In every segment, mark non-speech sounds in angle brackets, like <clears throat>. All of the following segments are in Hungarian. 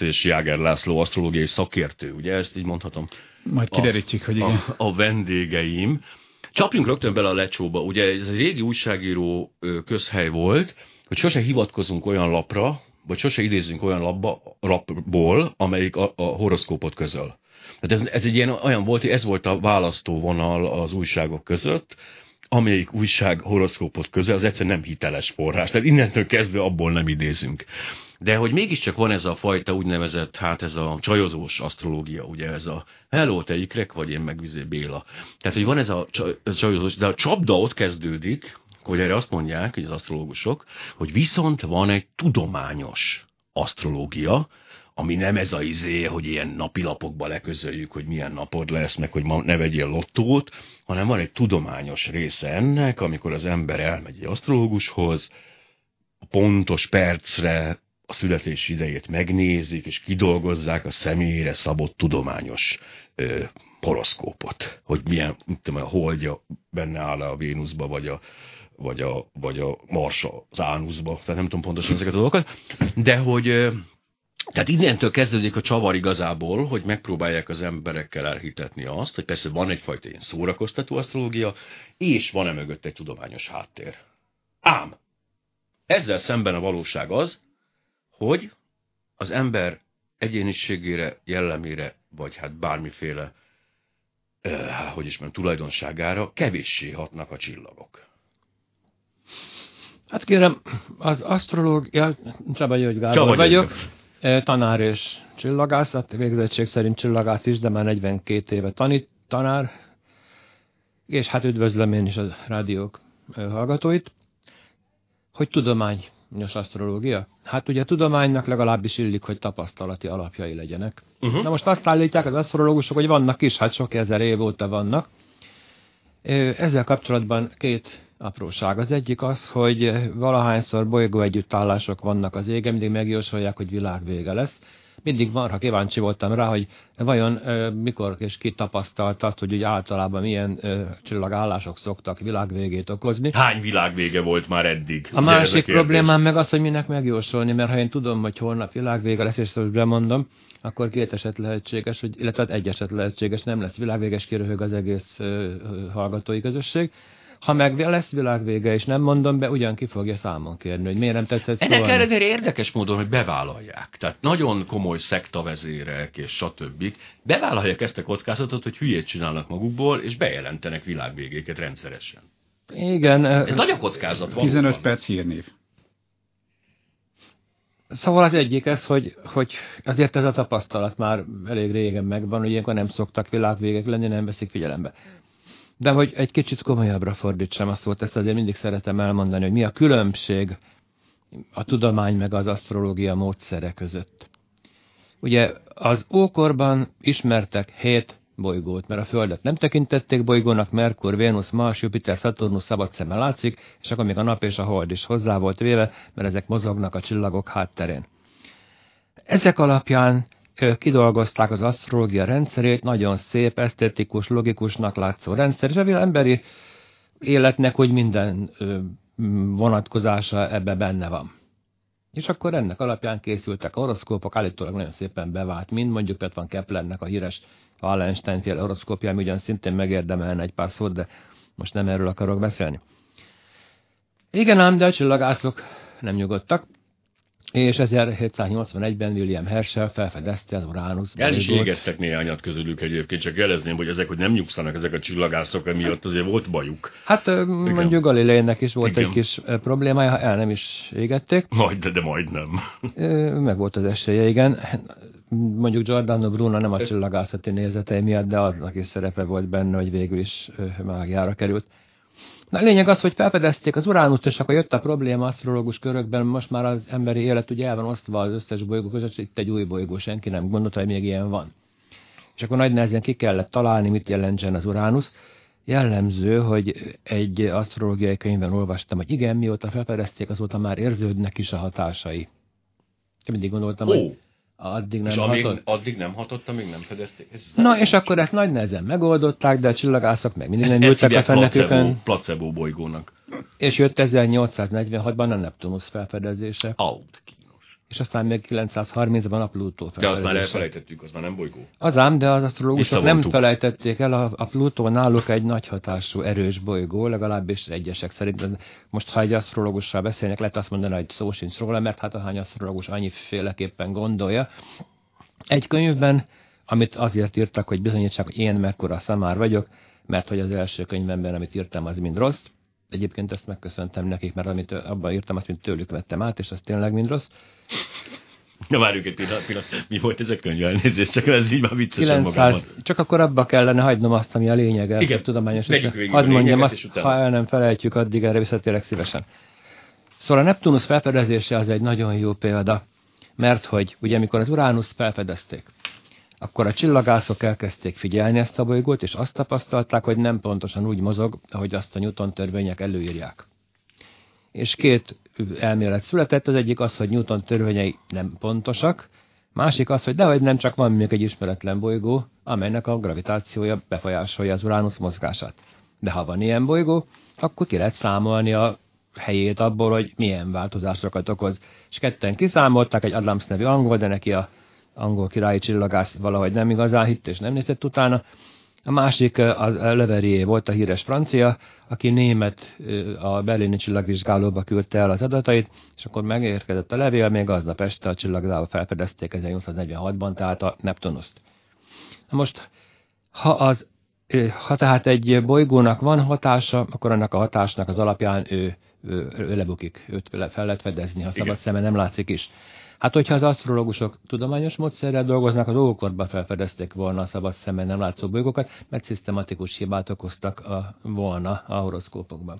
és Jáger László asztrológiai szakértő, ugye ezt így mondhatom? Majd kiderítjük, a, hogy igen. A, a vendégeim. Csapjunk rögtön bele a lecsóba. Ugye ez egy régi újságíró közhely volt, hogy sose hivatkozunk olyan lapra, vagy sose idézünk olyan lapba, lapból, amelyik a, a horoszkópot közöl. Tehát ez, ez egy ilyen olyan volt, hogy ez volt a választóvonal az újságok között, amelyik újság horoszkópot közel, az egyszerűen nem hiteles forrás. Tehát innentől kezdve abból nem idézünk. De hogy mégiscsak van ez a fajta úgynevezett, hát ez a csajozós asztrológia, ugye ez a hello, te ikrek, vagy én meg vizé Béla. Tehát, hogy van ez a csajozós, de a csapda ott kezdődik, hogy erre azt mondják, hogy az asztrológusok, hogy viszont van egy tudományos asztrológia, ami nem ez a izé, hogy ilyen napilapokba leközöljük, hogy milyen napod lesz, meg hogy ma ne vegyél lottót, hanem van egy tudományos része ennek, amikor az ember elmegy egy asztrológushoz, pontos percre a születés idejét megnézik, és kidolgozzák a személyére szabott tudományos ö, horoszkópot, hogy milyen, tudom, a holdja benne áll a Vénuszba, vagy a, vagy a, vagy a Marsa az Ánuszba, tehát nem tudom pontosan ezeket a dolgokat, de hogy tehát innentől kezdődik a csavar igazából, hogy megpróbálják az emberekkel elhitetni azt, hogy persze van egyfajta ilyen szórakoztató asztrológia, és van-e mögött egy tudományos háttér. Ám, ezzel szemben a valóság az, hogy az ember egyéniségére, jellemére, vagy hát bármiféle, eh, hogy is mondjam, tulajdonságára kevéssé hatnak a csillagok. Hát kérem, az asztrológia, Csaba György Gábor Csaba vagyok, György. tanár és csillagászat, végzettség szerint csillagász is, de már 42 éve tanít, tanár, és hát üdvözlöm én is a rádiók hallgatóit, hogy tudomány tudományos asztrológia? Hát ugye a tudománynak legalábbis illik, hogy tapasztalati alapjai legyenek. Uh-huh. Na most azt állítják az asztrológusok, hogy vannak is, hát sok ezer év óta vannak. Ezzel kapcsolatban két apróság. Az egyik az, hogy valahányszor bolygó együttállások vannak az égen, mindig megjósolják, hogy világ vége lesz mindig marha kíváncsi voltam rá, hogy vajon mikor és ki tapasztalt azt, hogy úgy általában milyen csillagállások szoktak világvégét okozni. Hány világvége volt már eddig? A másik problémám meg az, hogy minek megjósolni, mert ha én tudom, hogy holnap világvége lesz, és most bemondom, akkor két eset lehetséges, hogy, illetve hát egy eset lehetséges, nem lesz világvéges, kiröhög az egész hallgatói közösség. Ha meg lesz világvége, és nem mondom be, ugyan ki fogja számon kérni, hogy miért nem tetszett Ennek szólni. ellenére érdekes módon, hogy bevállalják. Tehát nagyon komoly szektavezérek és stb. Bevállalják ezt a kockázatot, hogy hülyét csinálnak magukból, és bejelentenek világvégéket rendszeresen. Igen. Ez nagy a kockázat. 15 valóban. perc hírnév. Szóval az egyik ez, hogy, hogy azért ez a tapasztalat már elég régen megvan, hogy ilyenkor nem szoktak világvégek lenni, nem veszik figyelembe. De hogy egy kicsit komolyabbra fordítsam a szót, ezt azért mindig szeretem elmondani, hogy mi a különbség a tudomány meg az asztrológia módszere között. Ugye az ókorban ismertek hét bolygót, mert a Földet nem tekintették bolygónak, Merkur, Vénusz, Mars, Jupiter, Saturnus szabad szemmel látszik, és akkor még a nap és a hold is hozzá volt véve, mert ezek mozognak a csillagok hátterén. Ezek alapján kidolgozták az asztrológia rendszerét, nagyon szép, esztetikus, logikusnak látszó rendszer, és a emberi életnek hogy minden vonatkozása ebbe benne van. És akkor ennek alapján készültek a horoszkópok, állítólag nagyon szépen bevált, mind mondjuk ott van Keplernek a híres Wallenstein fél horoszkópja, ami ugyan szintén megérdemelne egy pár szót, de most nem erről akarok beszélni. Igen ám, de a csillagászok nem nyugodtak és 1781-ben William Herschel felfedezte az Uranus El is égettek néhányat közülük egyébként, csak jelezném, hogy ezek, hogy nem nyugszanak ezek a csillagászok, emiatt azért volt bajuk. Hát Igen. mondjuk Galileinek is volt Igen. egy kis problémája, ha el nem is égették. Majd, de, de majdnem. Meg volt az esélye, igen. Mondjuk Giordano Bruno nem a csillagászati nézetei miatt, de aznak is szerepe volt benne, hogy végül is mágiára került. Na, a lényeg az, hogy felfedezték az Uránuszt, és akkor jött a probléma asztrológus körökben, most már az emberi élet ugye el van osztva az összes bolygó között, itt egy új bolygó, senki nem gondolta, hogy még ilyen van. És akkor nagy nehezen ki kellett találni, mit jelentsen az Uránusz. Jellemző, hogy egy asztrológiai könyvben olvastam, hogy igen, mióta felfedezték, azóta már érződnek is a hatásai. Én mindig gondoltam, oh. hogy Addig nem és amíg, hatott? addig nem hatott, amíg nem fedezték. Ez Na, és akkor ezt nagy nehezen megoldották, de a csillagászok meg mindig nem ültek a fennekükön. Placebo, bolygónak. És jött 1846-ban a Neptunus felfedezése. Out. És aztán még 930-ban a Plutó De azt már elfelejtettük, az már nem bolygó. Az ám, de az asztrológusok nem felejtették el, a, a Plutó náluk egy nagy hatású, erős bolygó, legalábbis egyesek szerint. Most, ha egy asztrológussal beszélnek, lehet azt mondani, hogy szó sincs róla, mert hát a hány asztrológus annyiféleképpen gondolja. Egy könyvben, amit azért írtak, hogy bizonyítsák, hogy én mekkora szamár vagyok, mert hogy az első könyvemben, amit írtam, az mind rossz. Egyébként ezt megköszöntem nekik, mert amit abban írtam, azt mind tőlük vettem át, és az tényleg mind rossz. Na várjuk egy pillanat, pillanat. Mi volt ez a könyv elnézést, csak ez így már viccesen 900, Csak akkor abba kellene hagynom azt, ami a lényege. Igen, tudományos. Hadd mondjam azt, ha el nem felejtjük, addig erre visszatérek szívesen. Szóval a Neptunus felfedezése az egy nagyon jó példa, mert hogy ugye amikor az Uránusz felfedezték, akkor a csillagászok elkezdték figyelni ezt a bolygót, és azt tapasztalták, hogy nem pontosan úgy mozog, ahogy azt a Newton törvények előírják. És két elmélet született, az egyik az, hogy Newton törvényei nem pontosak, másik az, hogy dehogy nem csak van még egy ismeretlen bolygó, amelynek a gravitációja befolyásolja az Uránusz mozgását. De ha van ilyen bolygó, akkor ki lehet számolni a helyét abból, hogy milyen változásokat okoz. És ketten kiszámolták, egy Adams nevű angol, de neki a angol királyi csillagász valahogy nem igazán hitt és nem nézett utána. A másik az Leverrier volt a híres francia, aki német a berlini csillagvizsgálóba küldte el az adatait, és akkor megérkezett a levél, még aznap este a csillagzába felfedezték 1846-ban, tehát a Neptunuszt. Na most, ha, az, ha tehát egy bolygónak van hatása, akkor annak a hatásnak az alapján ő, ő, ő lebukik, őt fel lehet fedezni, ha szabad szeme nem látszik is. Hát, hogyha az asztrológusok tudományos módszerrel dolgoznak, az ókorban felfedezték volna a szabad szemben nem látszó bolygókat, mert szisztematikus hibát okoztak a, volna a horoszkópokban.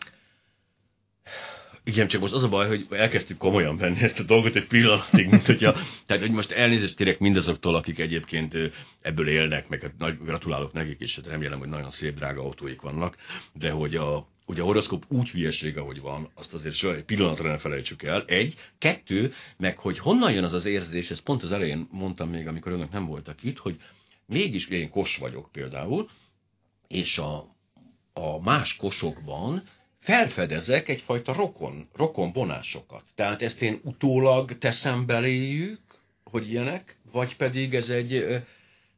Igen, csak most az a baj, hogy elkezdtük komolyan venni ezt a dolgot egy pillanatig, mint hogyha, tehát hogy most elnézést kérek mindazoktól, akik egyébként ebből élnek, meg hát nagy, gratulálok nekik, és hát remélem, hogy nagyon szép, drága autóik vannak, de hogy a, ugye a horoszkóp úgy hülyeség, ahogy van, azt azért soha egy pillanatra nem felejtsük el. Egy, kettő, meg hogy honnan jön az az érzés, ezt pont az elején mondtam még, amikor önök nem voltak itt, hogy mégis én kos vagyok például, és a, a más kosokban felfedezek egyfajta rokon, rokon vonásokat. Tehát ezt én utólag teszem beléjük, hogy ilyenek, vagy pedig ez egy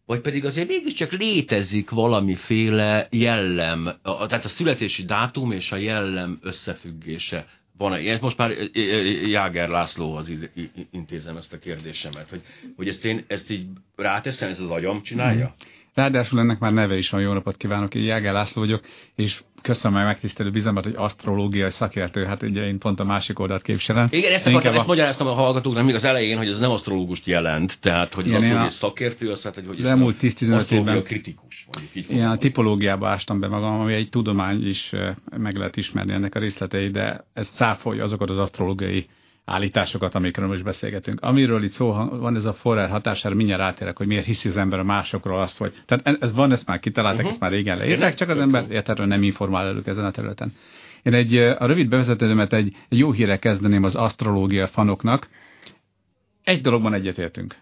vagy pedig azért mégiscsak létezik valamiféle jellem, a, tehát a születési dátum és a jellem összefüggése van -e? Most már Jáger Lászlóhoz intézem ezt a kérdésemet, hogy, hogy ezt én ezt így ráteszem, ez az agyam csinálja? Mm. Ráadásul ennek már neve is van, jó napot kívánok, én Jáger László vagyok, és köszönöm meg megtisztelő bizalmat, hogy asztrológiai szakértő, hát ugye én pont a másik oldalt képviselem. Igen, ezt, akartam, ezt magyaráztam a hallgatóknak még az elején, hogy ez nem asztrológust jelent, tehát hogy az asztrológiai szakértő, az hát, hogy az elmúlt 10-15 évben kritikus. Így a tipológiába ástam be magam, ami egy tudomány is eh, meg lehet ismerni ennek a részletei, de ez száfolja azokat az asztrológiai állításokat, amikről most beszélgetünk. Amiről itt szó van, ez a forrár hatására, mindjárt rátérek, hogy miért hiszi az ember a másokról azt, hogy... Tehát ez van, ezt már kitaláltak, uh-huh. ezt már régen leírták, csak az ember értetlenül nem informál előtt ezen a területen. Én egy, a rövid bevezetőmet egy, egy jó híre kezdeném az asztrológia fanoknak. Egy dologban egyetértünk.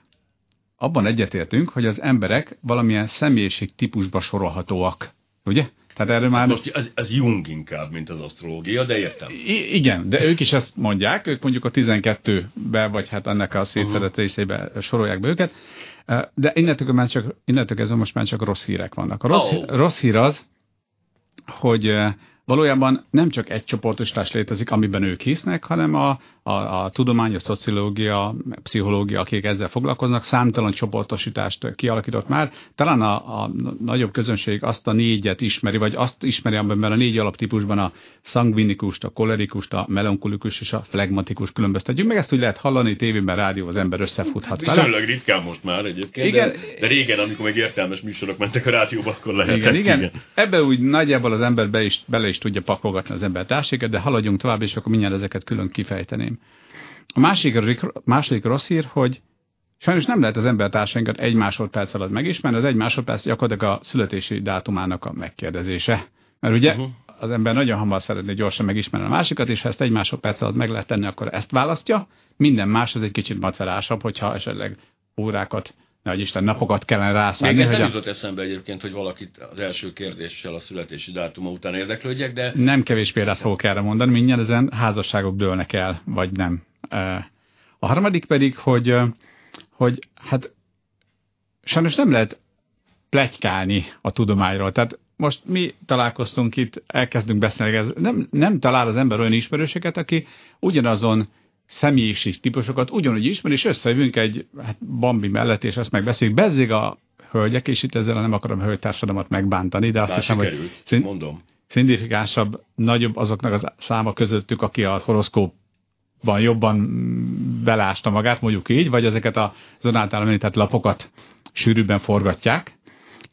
Abban egyetértünk, hogy az emberek valamilyen személyiség típusba sorolhatóak. Ugye? Tehát erről már... Most az, az Jung inkább, mint az asztrológia, de értem. I- igen, de ők is ezt mondják, ők mondjuk a 12-be, vagy hát ennek a szétszedett uh-huh. sorolják be őket, de innentől, már csak, innentől kezdve most már csak rossz hírek vannak. A rossz, oh. rossz hír az, hogy valójában nem csak egy csoportosítás létezik, amiben ők hisznek, hanem a, a, a tudomány, a szociológia, a pszichológia, akik ezzel foglalkoznak, számtalan csoportosítást kialakított már. Talán a, a nagyobb közönség azt a négyet ismeri, vagy azt ismeri, amiben a négy alaptípusban a szangvinikust, a kolerikust, a melankolikus és a flegmatikus különböztetjük. Meg ezt úgy lehet hallani tévében, rádió, az ember összefuthat hát, Viszonylag ritkán most már egyébként, igen, de, de, régen, amikor még értelmes műsorok mentek a rádióba, akkor lehetett. Igen, igen. igen. Ebbe úgy nagyjából az ember be is, bele is tudja pakolgatni az ember társéget, de haladjunk tovább, és akkor mindjárt ezeket külön kifejteném. A másik, második rossz hír, hogy sajnos nem lehet az embertársainkat egy másodperc alatt megismerni, az egy másodperc gyakorlatilag a születési dátumának a megkérdezése. Mert ugye uh-huh. az ember nagyon hamar szeretné gyorsan megismerni a másikat, és ha ezt egy másodperc alatt meg lehet tenni, akkor ezt választja. Minden más az egy kicsit macerásabb, hogyha esetleg órákat nagy Isten, napokat kellene rászállni. Még ez nem jutott eszembe egyébként, hogy valakit az első kérdéssel a születési dátuma után érdeklődjek, de... Nem kevés példát fogok erre mondani, mindjárt ezen házasságok dőlnek el, vagy nem. A harmadik pedig, hogy, hogy hát sajnos nem lehet plegykálni a tudományról. Tehát most mi találkoztunk itt, elkezdünk beszélni, nem, nem talál az ember olyan ismerőseket, aki ugyanazon személyiség típusokat ugyanúgy ismer, és összejövünk egy hát Bambi mellett, és ezt megbeszéljük. Bezzég a hölgyek, és itt ezzel nem akarom a hölgytársadalmat megbántani, de azt Bár hiszem, sikerült, hogy szint, mondom. szindifikánsabb, nagyobb azoknak a száma közöttük, aki a horoszkópban jobban belásta magát, mondjuk így, vagy ezeket a ön által említett lapokat sűrűbben forgatják,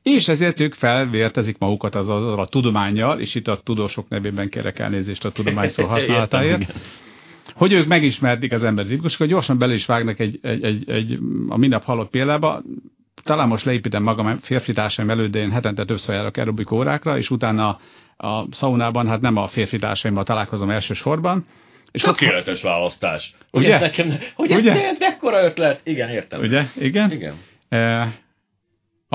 és ezért ők felvértezik magukat az, az, az a tudományjal, és itt a tudósok nevében kérek elnézést a tudomány szó <laughs> használatáért, hogy ők megismertik az emberi típusokat, gyorsan bele is vágnak egy, egy, egy, egy a minap halott példába, talán most leépítem magam férfi társaim előtt, de én hetente többször járok aerobik órákra, és utána a szaunában, hát nem a férfi társaimmal találkozom elsősorban. És Tökéletes ott... választás. Ugye? Ugye? Nekem, hogy ez Ugye? mekkora ötlet? Igen, értem. Ugye? Igen? Igen. E,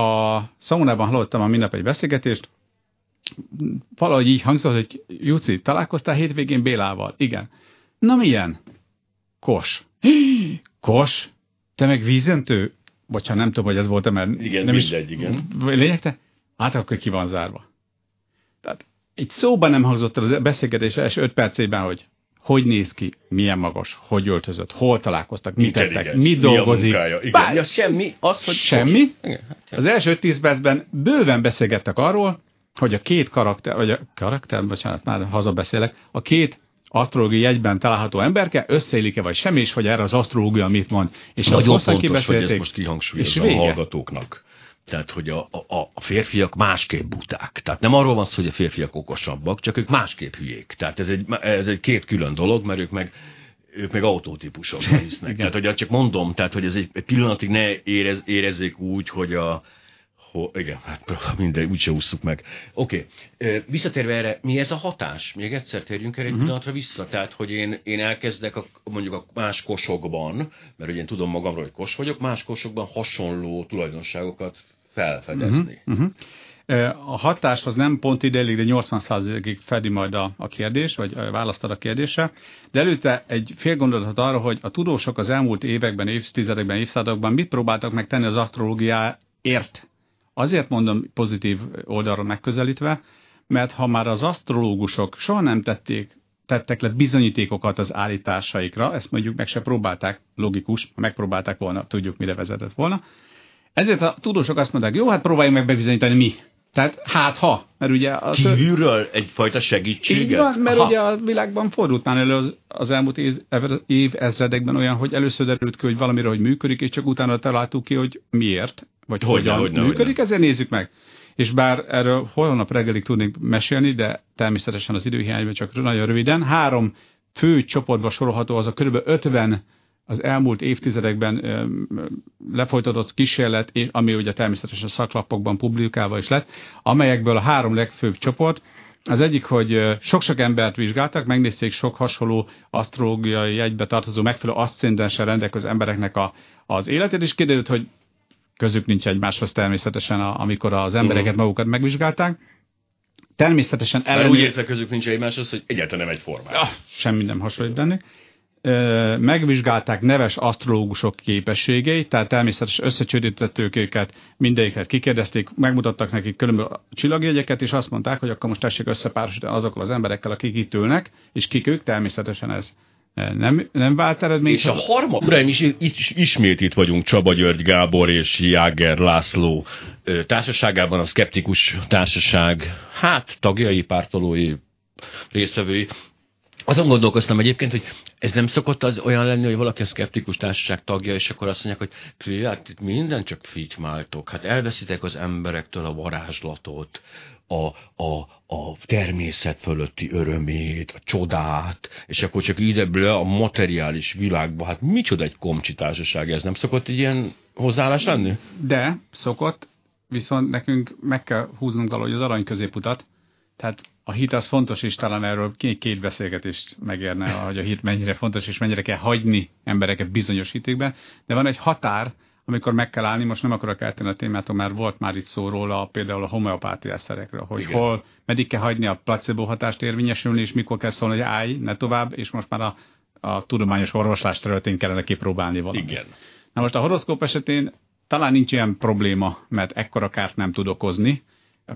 a szaunában hallottam a minap egy beszélgetést, valahogy így hangzott, hogy Juci, találkoztál hétvégén Bélával? Igen. Na milyen? Kos. <gasps> Kos? Te meg vízentő? Bocsánat, nem tudom, hogy ez volt-e, mert igen, nem mindegy, is... igen. Lényeg, te? Hát akkor ki van zárva. Tehát egy szóban nem hangzott el a beszélgetés első öt percében, hogy hogy néz ki, milyen magas, hogy öltözött, hol találkoztak, mit tettek, mit dolgozik. Igen, Bár, ja, semmi, az, hogy semmi. Igen, hát, az első tíz percben bőven beszélgettek arról, hogy a két karakter, vagy a karakter, bocsánat, már hazabeszélek, a két asztrológiai jegyben található emberke összeélik-e vagy sem, és hogy erre az asztrológia mit mond. És Nagyon fontos, hogy ezt most kihangsúlyozom a hallgatóknak. Tehát, hogy a, a, a férfiak másképp buták. Tehát nem arról van szó, hogy a férfiak okosabbak, csak ők másképp hülyék. Tehát ez egy, ez egy két külön dolog, mert ők meg ők meg autótípusokban hisznek. tehát, hogy csak mondom, tehát, hogy ez egy, egy pillanatig ne érez, érezzék úgy, hogy a, Ho, igen, hát <laughs> mindegy, úgyse ússzuk meg. Oké, okay. visszatérve erre, mi ez a hatás? Még egyszer térjünk erre egy uh-huh. pillanatra vissza. Tehát, hogy én, én elkezdek a, mondjuk a más kosokban, mert ugye én tudom magamról, hogy kos vagyok, más kosokban hasonló tulajdonságokat felfedezni. Uh-huh. Uh-huh. A hatás az nem pont ideig, de 80%-ig fedi majd a, a kérdés, vagy választad a kérdésre. De előtte egy fél gondolatot arra, hogy a tudósok az elmúlt években, évtizedekben, évszázadokban mit próbáltak megtenni az asztrológiáért Azért mondom pozitív oldalról megközelítve, mert ha már az asztrológusok soha nem tették, tettek le bizonyítékokat az állításaikra, ezt mondjuk meg se próbálták, logikus, ha megpróbálták volna, tudjuk, mire vezetett volna. Ezért a tudósok azt mondták, jó, hát próbáljuk meg bebizonyítani mi. Tehát hát ha, mert ugye... A Kívülről egyfajta segítséget? Így van, mert ha. ugye a világban fordult már elő az, az elmúlt év ezredekben olyan, hogy először derült ki, hogy valamire, hogy működik, és csak utána találtuk ki, hogy miért vagy hogyne, hogyan hogyne, működik, hogyne. ezért nézzük meg. És bár erről holnap reggelig tudnék mesélni, de természetesen az időhiányban csak nagyon röviden. Három fő csoportba sorolható az a kb. 50 az elmúlt évtizedekben lefolytatott kísérlet, ami ugye természetesen szaklapokban publikálva is lett, amelyekből a három legfőbb csoport, az egyik, hogy sok-sok embert vizsgáltak, megnézték sok hasonló asztrológiai jegybe tartozó megfelelő aszcendenssel rendelkező embereknek a, az életét, és kiderült, hogy közük nincs egymáshoz természetesen, amikor az embereket uh-huh. magukat megvizsgálták. Természetesen ellenőr... úgy értve közük nincs egymáshoz, hogy egyáltalán nem egy formás. Ja, semmi nem hasonlít bennük. Megvizsgálták neves asztrológusok képességeit, tehát természetesen összecsődítettük őket, mindegyiket kikérdezték, megmutattak nekik különböző csillagjegyeket, és azt mondták, hogy akkor most tessék összepárosítani azokkal az emberekkel, akik itt ülnek, és kik ők, természetesen ez nem, nem vált eredmény. És a harmad, uraim, is, is, ismét itt vagyunk Csaba György Gábor és Jáger László társaságában, a Skeptikus Társaság, hát tagjai, pártolói, résztvevői. Azon gondolkoztam egyébként, hogy ez nem szokott az olyan lenni, hogy valaki a szkeptikus társaság tagja, és akkor azt mondják, hogy hát itt minden csak fitymáltok, hát elveszitek az emberektől a varázslatot, a, a, a természet fölötti örömét, a csodát, és akkor csak ide a materiális világba, hát micsoda egy komcsi társaság, ez? Nem szokott egy ilyen hozzáállás lenni? De, szokott, viszont nekünk meg kell húznunk valahogy az arany középutat, tehát a hit az fontos, és talán erről két, beszélgetést megérne, hogy a hit mennyire fontos, és mennyire kell hagyni embereket bizonyos hitékben, de van egy határ, amikor meg kell állni, most nem akarok eltenni a témától, mert volt már itt szó róla például a homeopátiás szerekről, hogy Igen. hol, meddig kell hagyni a placebo hatást érvényesülni, és mikor kell szólni, hogy állj, ne tovább, és most már a a tudományos orvoslás területén kellene kipróbálni valamit. Igen. Na most a horoszkóp esetén talán nincs ilyen probléma, mert ekkora kárt nem tud okozni,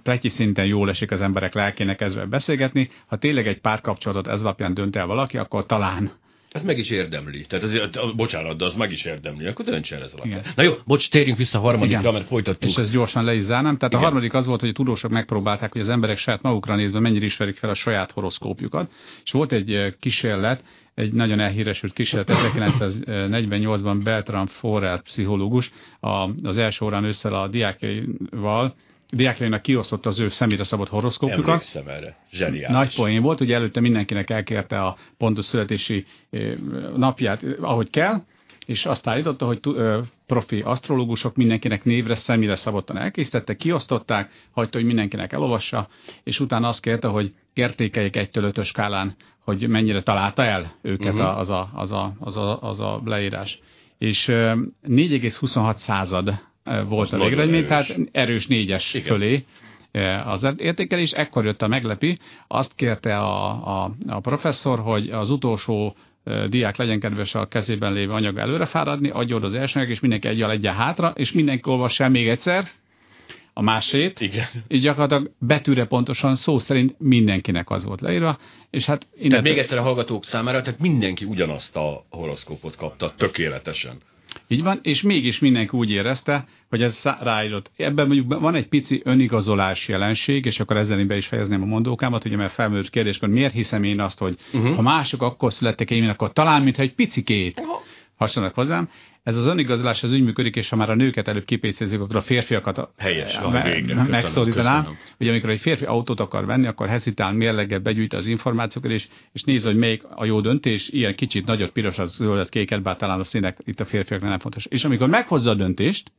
pleki szinten jól esik az emberek lelkének ezzel beszélgetni. Ha tényleg egy párkapcsolatot ez alapján dönt el valaki, akkor talán ez meg is érdemli. Tehát azért, bocsánat, de az meg is érdemli. Akkor dönts el ez alapján. Na jó, bocs, térjünk vissza a harmadikra, Igen. mert folytattuk. És ezt gyorsan le is zárnám. Tehát Igen. a harmadik az volt, hogy a tudósok megpróbálták, hogy az emberek saját magukra nézve mennyire ismerik fel a saját horoszkópjukat. És volt egy kísérlet, egy nagyon elhíresült kísérlet 1948-ban Bertram Forel pszichológus az első órán összel a diákjaival diákjainak kiosztott az ő személyre szabott horoszkópjukat. Emlékszem erre. Zseniális. Nagy poén volt, ugye előtte mindenkinek elkérte a pontos születési napját, ahogy kell, és azt állította, hogy profi asztrológusok mindenkinek névre, személyre szabottan elkészítettek, kiosztották, hagyta, hogy mindenkinek elolvassa, és utána azt kérte, hogy értékeljék egytől ötös skálán, hogy mennyire találta el őket uh-huh. az, a, az, a, az, a, az a leírás. És 4,26 század volt a végeredmény, tehát erős négyes Igen. fölé az értékelés. Ekkor jött a meglepi, azt kérte a, a, a professzor, hogy az utolsó diák legyen kedves a kezében lévő anyag előre fáradni, adjon az elsőnek, és mindenki egyel egyen hátra, és mindenki olvassa még egyszer, a másét. Igen. Így gyakorlatilag betűre pontosan szó szerint mindenkinek az volt leírva. És hát tehát még egyszer a hallgatók számára, tehát mindenki ugyanazt a horoszkópot kapta tökéletesen. Így van, és mégis mindenki úgy érezte, hogy ez ráírott. Ebben mondjuk van egy pici önigazolás jelenség, és akkor ezzel én be is fejezném a mondókámat, ugye mert felmerült kérdés, hogy miért hiszem én azt, hogy uh-huh. ha mások akkor születtek én, akkor talán, mintha egy picikét hasonlnak hozzám. Ez az önigazolás az úgy működik, és ha már a nőket előbb kipécézik, akkor a férfiakat Helyes, van, végre. megszólítanám. Ugye amikor egy férfi autót akar venni, akkor hezitál, mérleget begyűjt az információkat, és, és néz, hogy melyik a jó döntés, ilyen kicsit nagyot, piros, az zöldet, kéket, bár talán a színek itt a férfiaknak nem fontos. És amikor meghozza a döntést,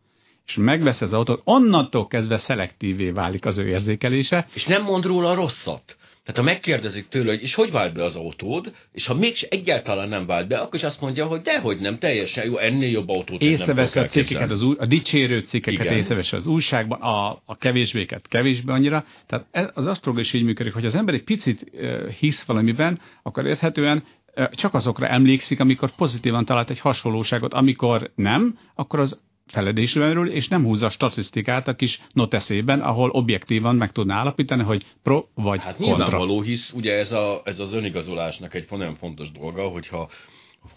és megvesz az autót, onnantól kezdve szelektívé válik az ő érzékelése. És nem mond róla rosszat. Tehát ha megkérdezik tőle, hogy és hogy vált be az autód, és ha mégis egyáltalán nem vált be, akkor is azt mondja, hogy dehogy nem, teljesen jó, ennél jobb autót Észreveszi a cikkeket, az a dicsérő cikkeket észreveszi az újságban, a, a kevésbéket kevésbé annyira. Tehát ez, az asztrológia is így működik, hogy az ember egy picit uh, hisz valamiben, akkor érthetően csak azokra emlékszik, amikor pozitívan talált egy hasonlóságot, amikor nem, akkor az feledésről, és nem húzza a statisztikát a kis noteszében, ahol objektívan meg tudná állapítani, hogy pro vagy hát kontra. nyilvánvaló, hisz ugye ez, a, ez az önigazolásnak egy nagyon fontos dolga, hogyha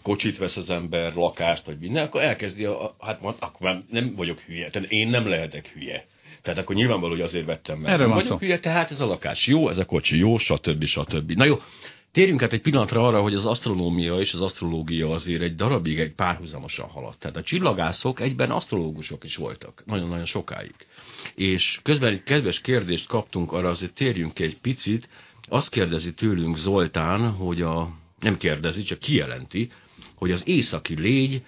kocsit vesz az ember, lakást, vagy minden, akkor elkezdi, a, hát akkor már nem vagyok hülye, tehát én nem lehetek hülye. Tehát akkor nyilvánvaló, hogy azért vettem meg. Erről van szó. hülye, tehát ez a lakás jó, ez a kocsi jó, stb. stb. Na jó, Térjünk át egy pillanatra arra, hogy az asztronómia és az asztrológia azért egy darabig egy párhuzamosan haladt. Tehát a csillagászok egyben asztrológusok is voltak, nagyon-nagyon sokáig. És közben egy kedves kérdést kaptunk, arra azért térjünk ki egy picit. Azt kérdezi tőlünk Zoltán, hogy a, nem kérdezi, csak kijelenti, hogy az északi légy